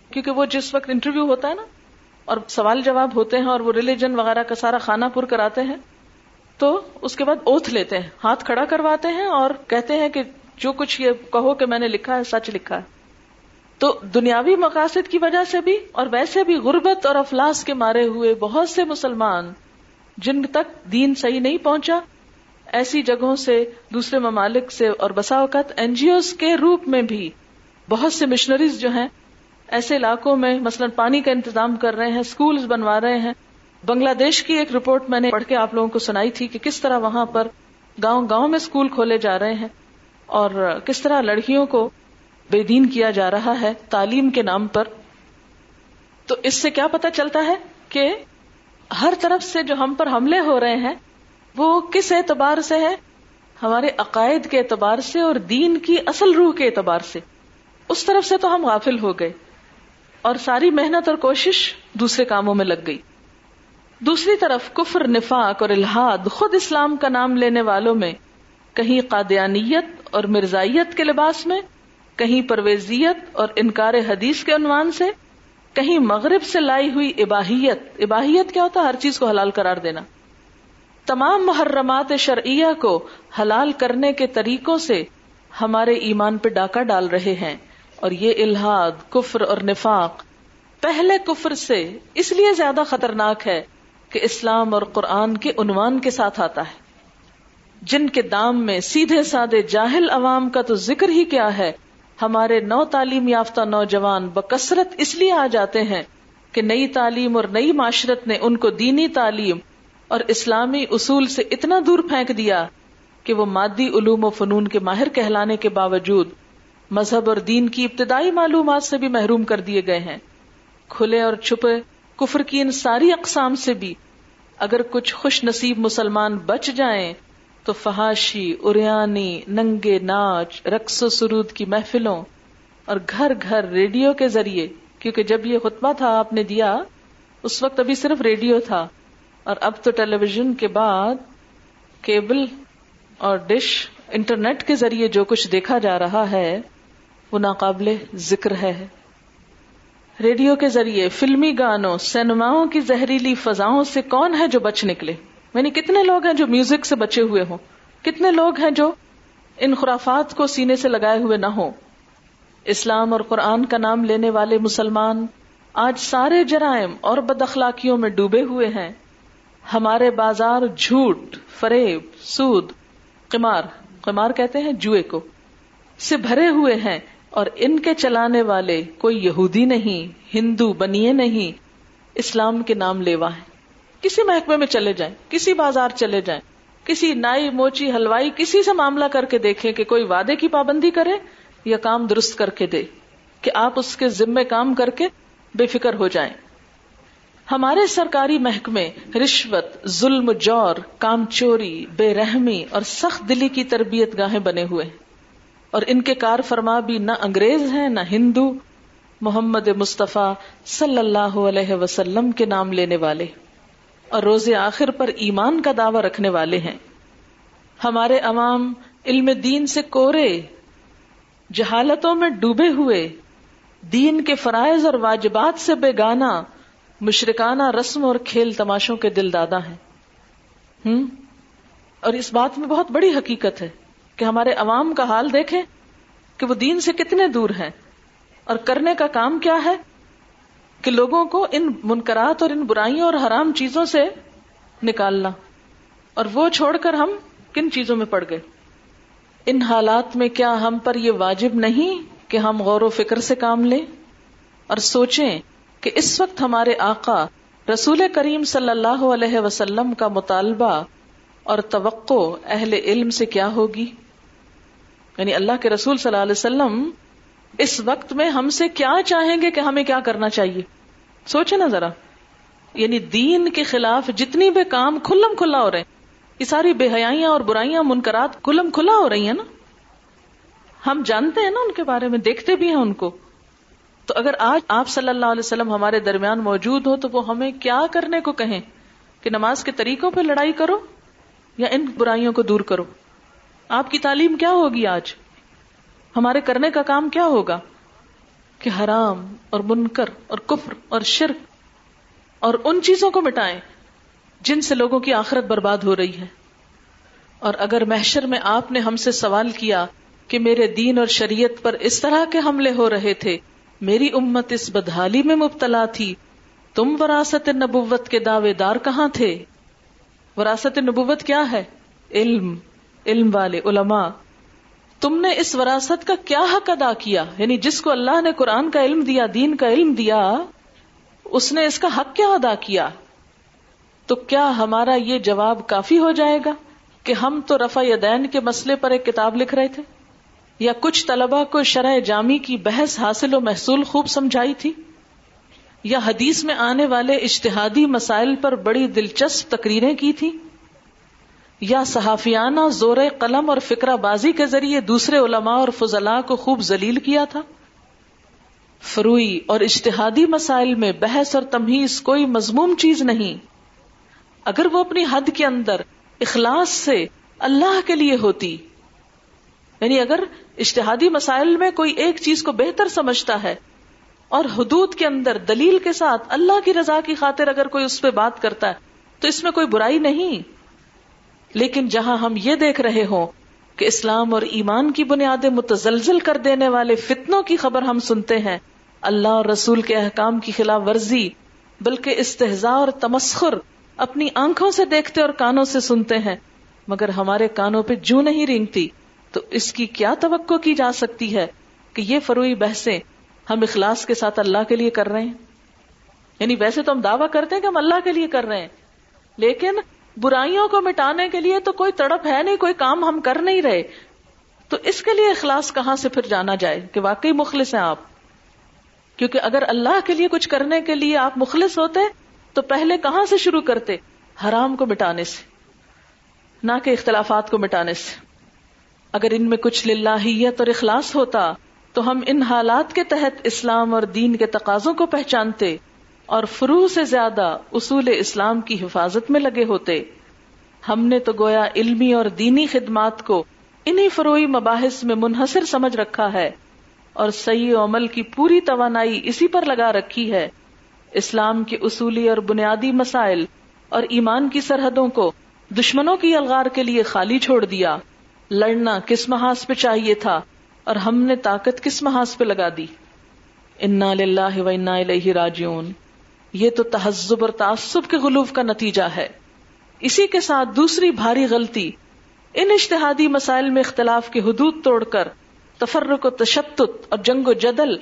کیونکہ وہ جس وقت انٹرویو ہوتا ہے نا اور سوال جواب ہوتے ہیں اور وہ ریلیجن وغیرہ کا سارا کھانا پور کراتے ہیں تو اس کے بعد اوتھ لیتے ہیں، ہاتھ کھڑا کرواتے ہیں اور کہتے ہیں کہ جو کچھ یہ کہو کہ میں نے لکھا ہے، سچ لکھا ہے۔ تو دنیاوی مقاصد کی وجہ سے بھی اور ویسے بھی غربت اور افلاس کے مارے ہوئے بہت سے مسلمان جن تک دین صحیح نہیں پہنچا، ایسی جگہوں سے، دوسرے ممالک سے اور بسا اوقات این جی اوز کے روپ میں بھی بہت سے مشنریز جو ہیں، ایسے علاقوں میں مثلا پانی کا انتظام کر رہے ہیں اسکول بنوا رہے ہیں۔ بنگلہ دیش کی ایک رپورٹ میں نے پڑھ کے آپ لوگوں کو سنائی تھی کہ کس طرح وہاں پر گاؤں گاؤں میں اسکول کھولے جا رہے ہیں اور کس طرح لڑکیوں کو بے دین کیا جا رہا ہے تعلیم کے نام پر، تو اس سے کیا پتا چلتا ہے کہ ہر طرف سے جو ہم پر حملے ہو رہے ہیں، وہ کس اعتبار سے ہے؟ ہمارے عقائد کے اعتبار سے اور دین کی اصل روح کے اعتبار سے۔ اس طرف سے تو ہم غافل ہو گئے اور ساری محنت اور کوشش دوسرے کاموں میں لگ گئی۔ دوسری طرف کفر، نفاق اور الحاد خود اسلام کا نام لینے والوں میں، کہیں قادیانیت اور مرزائیت کے لباس میں کہیں پرویزیت اور انکار حدیث کے عنوان سے، کہیں مغرب سے لائی ہوئی اباہیت۔ اباہیت کیا ہوتا ہے؟ ہر چیز کو حلال قرار دینا۔ تمام محرمات شرعیہ کو حلال کرنے کے طریقوں سے ہمارے ایمان پہ ڈاکہ ڈال رہے ہیں۔ اور یہ الحاد کفر اور نفاق۔ پہلے کفر سے اس لیے زیادہ خطرناک ہے کہ اسلام اور قرآن کے عنوان کے ساتھ آتا ہے۔ جن کے دام میں سیدھے سادے جاہل عوام کا تو ذکر ہی کیا ہے ہمارے نو تعلیم یافتہ نوجوان بکثرت اس لیے آ جاتے ہیں کہ نئی تعلیم اور نئی معاشرت نے ان کو دینی تعلیم اور اسلامی اصول سے اتنا دور پھینک دیا کہ وہ مادی علوم و فنون کے ماہر کہلانے کے باوجود مذہب اور دین کی ابتدائی معلومات سے بھی محروم کر دیے گئے ہیں۔ کھلے اور چھپے کفر کی ان ساری اقسام سے بھی اگر کچھ خوش نصیب مسلمان بچ جائیں تو فحاشی، اریانی، ننگے ناچ، رقص و سرود کی محفلوں اور گھر گھر ریڈیو کے ذریعے، کیونکہ جب یہ خطبہ تھا آپ نے دیا، اس وقت ابھی صرف ریڈیو تھا۔ اور اب تو ٹیلی ویژن کے بعد کیبل اور ڈش، انٹرنیٹ کے ذریعے جو کچھ دیکھا جا رہا ہے، وہ ناقابل ذکر ہے۔ ریڈیو کے ذریعے فلمی گانوں، سینماؤں کی زہریلی فضاؤں سے کون ہے جو بچ نکلے؟ یعنی کتنے لوگ ہیں جو میوزک سے بچے ہوئے ہوں؟ کتنے لوگ ہیں جو ان خرافات کو سینے سے لگائے ہوئے نہ ہوں؟ اسلام اور قرآن کا نام لینے والے مسلمان آج سارے جرائم اور بد اخلاقیوں میں ڈوبے ہوئے ہیں۔ ہمارے بازار جھوٹ، فریب، سود، قمار قمار کہتے ہیں جوئے کو، سے بھرے ہوئے ہیں اور ان کے چلانے والے کوئی یہودی نہیں، ہندو بنیے نہیں، اسلام کے نام لیوا ہیں۔ کسی محکمے میں چلے جائیں، کسی بازار چلے جائیں، کسی نائی موچی ہلوائی کسی سے معاملہ کر کے دیکھیں کہ کوئی وعدے کی پابندی کرے یا کام درست کر کے دے، کہ آپ اس کے ذمے کام کر کے بے فکر ہو جائیں۔ ہمارے سرکاری محکمے رشوت، ظلم، جور، کام چوری، بے رحمی اور سخت دلی کی تربیت گاہیں بنے ہوئے اور ان کے کار فرما بھی نہ انگریز ہیں، نہ ہندو، محمد مصطفیٰ صلی اللہ علیہ وسلم کے نام لینے والے۔ اور روز آخر پر ایمان کا دعوی رکھنے والے ہیں۔ ہمارے عوام علم دین سے کورے، جہالتوں میں ڈوبے ہوئے، دین کے فرائض اور واجبات سے بے گانا، مشرکانہ رسم اور کھیل تماشوں کے دل دادا ہیں۔ ہم؟ اور اس بات میں بہت بڑی حقیقت ہے کہ ہمارے عوام کا حال دیکھیں کہ وہ دین سے کتنے دور ہیں۔ اور کرنے کا کام کیا ہے؟ کہ لوگوں کو ان منکرات اور ان برائیوں اور حرام چیزوں سے نکالنا۔ اور وہ چھوڑ کر ہم کن چیزوں میں پڑ گئے؟ ان حالات میں کیا ہم پر یہ واجب نہیں کہ ہم غور و فکر سے کام لیں؟ اور سوچیں کہ اس وقت ہمارے آقا رسول کریم صلی اللہ علیہ وسلم کا مطالبہ اور توقع اہل علم سے کیا ہوگی؟ یعنی اللہ کے رسول صلی اللہ علیہ وسلم اس وقت میں ہم سے کیا چاہیں گے کہ ہمیں کیا کرنا چاہیے؟ سوچے نا ذرا۔ یعنی دین کے خلاف جتنی بھی کام کھلم کھلا ہو رہے ہیں، یہ ساری بے حیاں اور برائیاں، منکرات کھلم کھلا ہو رہی ہیں نا؟ ہم جانتے ہیں نا ان کے بارے میں، دیکھتے بھی ہیں ان کو۔ تو اگر آج آپ صلی اللہ علیہ وسلم ہمارے درمیان موجود ہو، تو وہ ہمیں کیا کرنے کو کہیں؟ کہ نماز کے طریقوں پہ لڑائی کرو یا ان برائیوں کو دور کرو؟ آپ کی تعلیم کیا ہوگی آج؟ ہمارے کرنے کا کام کیا ہوگا کہ حرام اور منکر اور کفر اور شرک اور ان چیزوں کو مٹائیں جن سے لوگوں کی آخرت برباد ہو رہی ہے۔ اور اگر محشر میں آپ نے ہم سے سوال کیا کہ میرے دین اور شریعت پر اس طرح کے حملے ہو رہے تھے، میری امت اس بدحالی میں مبتلا تھی، تم وراثت نبوت کے دعوے دار کہاں تھے؟ وراثت نبوت کیا ہے؟ علم علم والے علماء تم نے اس وراثت کا کیا حق ادا کیا؟ یعنی جس کو اللہ نے قرآن کا علم دیا، دین کا علم دیا، اس نے اس کا حق کیا ادا کیا؟ تو کیا ہمارا یہ جواب کافی ہو جائے گا کہ ہم تو رفع یدین کے مسئلے پر ایک کتاب لکھ رہے تھے؟ یا کچھ طلبا کو شرح جامی کی بحث حاصل و محصول خوب سمجھائی تھی؟ یا حدیث میں آنے والے اشتہادی مسائل پر بڑی دلچسپ تقریریں کی تھی یا صحافیانہ زور قلم اور فکرہ بازی کے ذریعے دوسرے علماء اور فضلاء کو خوب ذلیل کیا تھا؟ فروئی اور اشتہادی مسائل میں بحث اور تمہیز کوئی مضموم چیز نہیں۔ اگر وہ اپنی حد کے اندر اخلاص سے اللہ کے لیے ہوتی یعنی اگر اشتہادی مسائل میں کوئی ایک چیز کو بہتر سمجھتا ہے اور حدود کے اندر دلیل کے ساتھ اللہ کی رضا کی خاطر اگر کوئی اس پہ بات کرتا ہے، تو اس میں کوئی برائی نہیں۔ لیکن جہاں ہم یہ دیکھ رہے ہوں کہ اسلام اور ایمان کی بنیادیں متزلزل کر دینے والے فتنوں کی خبر ہم سنتے ہیں، اللہ اور رسول کے احکام کی خلاف ورزی، بلکہ استحضاء اور تمسخر اپنی آنکھوں سے دیکھتے اور کانوں سے سنتے ہیں۔ مگر ہمارے کانوں پہ جو نہیں رینگتی، تو اس کی کیا توقع کی جا سکتی ہے کہ یہ فروئی بحثیں ہم اخلاص کے ساتھ اللہ کے لیے کر رہے ہیں؟ یعنی ویسے تو ہم دعویٰ کرتے ہیں کہ ہم اللہ کے لیے کر رہے ہیں، لیکن برائیوں کو مٹانے کے لیے تو کوئی تڑپ ہے نہیں، کوئی کام ہم کر نہیں رہے۔ تو اس کے لیے اخلاص کہاں سے پھر جانا جائے کہ واقعی مخلص ہیں آپ؟ کیونکہ اگر اللہ کے لیے کچھ کرنے کے لیے آپ مخلص ہوتے، تو پہلے کہاں سے شروع کرتے؟ حرام کو مٹانے سے، نہ کہ اختلافات کو مٹانے سے۔ اگر ان میں کچھ للہیت اور اخلاص ہوتا، تو ہم ان حالات کے تحت اسلام اور دین کے تقاضوں کو پہچانتے۔ اور فرو سے زیادہ اصول اسلام کی حفاظت میں لگے ہوتے۔ ہم نے تو گویا علمی اور دینی خدمات کو انہی فروئی مباحث میں منحصر سمجھ رکھا ہے اور صحیح عمل کی پوری توانائی اسی پر لگا رکھی ہے۔ اسلام کے اصولی اور بنیادی مسائل اور ایمان کی سرحدوں کو دشمنوں کی الغار کے لیے خالی چھوڑ دیا۔ لڑنا کس محاذ پہ چاہیے تھا اور ہم نے طاقت کس محاذ پہ لگا دی۔ انا و انا الیہ راجعون۔ یہ تو تہذب اور تعصب کے غلوف کا نتیجہ ہے۔ اسی کے ساتھ دوسری بھاری غلطی، ان اشتہادی مسائل میں اختلاف کی حدود توڑ کر تفرق و تشدد اور جنگ و جدل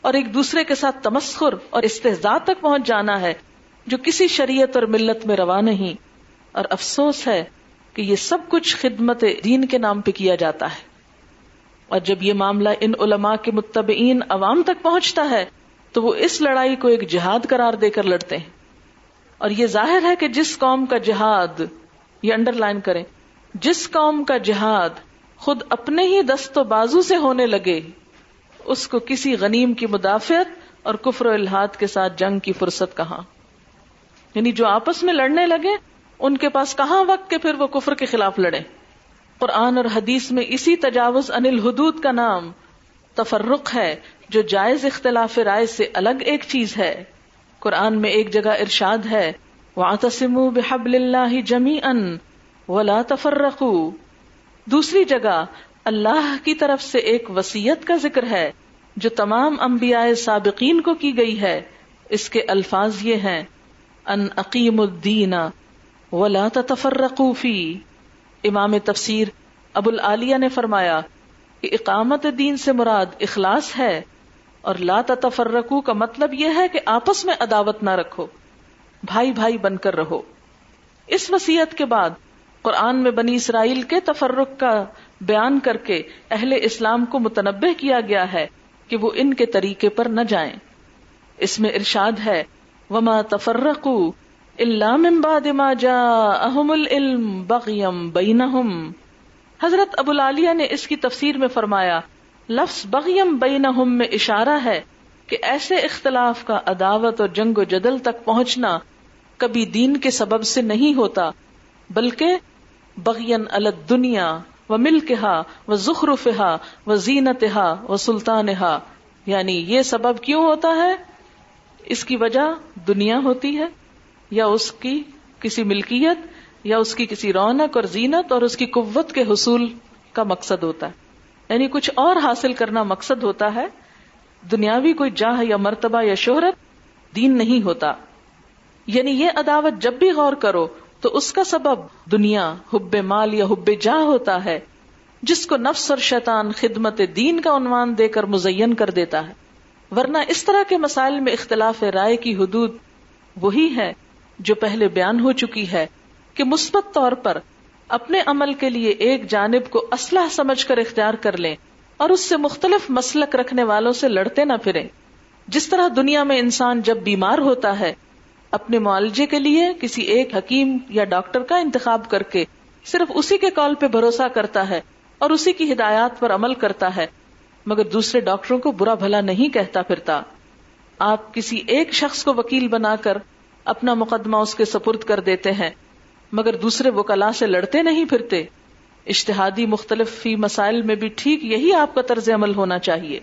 اور ایک دوسرے کے ساتھ تمسخر اور استحزا تک پہنچ جانا ہے، جو کسی شریعت اور ملت میں روا نہیں۔ اور افسوس ہے کہ یہ سب کچھ خدمت دین کے نام پہ کیا جاتا ہے۔ اور جب یہ معاملہ ان علماء کے متبعین عوام تک پہنچتا ہے تو وہ اس لڑائی کو ایک جہاد قرار دے کر لڑتے ہیں۔ اور یہ ظاہر ہے کہ جس قوم کا جہاد یہ انڈر لائن کریں، جس قوم کا جہاد خود اپنے ہی دست و بازو سے ہونے لگے، اس کو کسی غنیم کی مدافعت اور کفر و الحاد کے ساتھ جنگ کی فرصت کہاں؟ یعنی جو آپس میں لڑنے لگے، ان کے پاس کہاں وقت کے پھر وہ کفر کے خلاف لڑے قرآن اور حدیث میں اسی تجاوز انل حدود کا نام تفرق ہے۔ جو جائز اختلاف رائے سے الگ ایک چیز ہے۔ قرآن میں ایک جگہ ارشاد ہے بحبل اللہ جمی ان ولا تفرقو دوسری جگہ اللہ کی طرف سے ایک وسیعت کا ذکر ہے، جو تمام انبیاء سابقین کو کی گئی ہے۔ اس کے الفاظ یہ ہیں ان عقیم الدین ولا تفرقوا فی امام تفسیر ابو العالیہ نے فرمایا کہ اقامت دین سے مراد اخلاص ہے۔ اور لا تفرقو کا مطلب یہ ہے کہ آپس میں عداوت نہ رکھو، بھائی بھائی بن کر رہو۔ اس وسیعت کے بعد قرآن میں بنی اسرائیل کے تفرق کا بیان کر کے اہل اسلام کو متنبع کیا گیا ہے کہ وہ ان کے طریقے پر نہ جائیں۔ اس میں ارشاد ہے، وما تفرق اللہ ممباد ما احم العلم بغیم بینہم حضرت ابو العالیہ نے اس کی تفسیر میں فرمایا لفظ بغیم بینہم میں اشارہ ہے کہ ایسے اختلاف کا عداوت اور جنگ و جدل تک پہنچنا کبھی دین کے سبب سے نہیں ہوتا، بلکہ بغین الد دنیا و ملک ہا و ذخرف ہا و زینت ہا و سلطان ہا یعنی یہ سبب کیوں ہوتا ہے؟ اس کی وجہ دنیا ہوتی ہے، یا اس کی کسی ملکیت، یا اس کی کسی رونق اور زینت اور اس کی قوت کے حصول کا مقصد ہوتا ہے۔ یعنی کچھ اور حاصل کرنا مقصد ہوتا ہے، دنیاوی کوئی جاہ یا مرتبہ یا شہرت دین نہیں ہوتا۔ یعنی یہ عداوت جب بھی غور کرو تو اس کا سبب دنیا، حب مال یا حب جاہ ہوتا ہے، جس کو نفس اور شیطان خدمت دین کا عنوان دے کر مزین کر دیتا ہے۔ ورنہ اس طرح کے مسائل میں اختلاف رائے کی حدود وہی ہے جو پہلے بیان ہو چکی ہے کہ مثبت طور پر اپنے عمل کے لیے ایک جانب کو اسلحہ سمجھ کر اختیار کر لیں اور اس سے مختلف مسلک رکھنے والوں سے لڑتے نہ پھریں۔ جس طرح دنیا میں انسان جب بیمار ہوتا ہے، اپنے معالجے کے لیے کسی ایک حکیم یا ڈاکٹر کا انتخاب کر کے صرف اسی کے کال پہ بھروسہ کرتا ہے اور اسی کی ہدایات پر عمل کرتا ہے، مگر دوسرے ڈاکٹروں کو برا بھلا نہیں کہتا پھرتا۔ آپ کسی ایک شخص کو وکیل بنا کر اپنا مقدمہ اس کے سپرد کر دیتے ہیں۔ مگر دوسرے وکلا سے لڑتے نہیں پھرتے۔ اشتہادی مختلف فی مسائل میں بھی ٹھیک یہی آپ کا طرز عمل ہونا چاہیے۔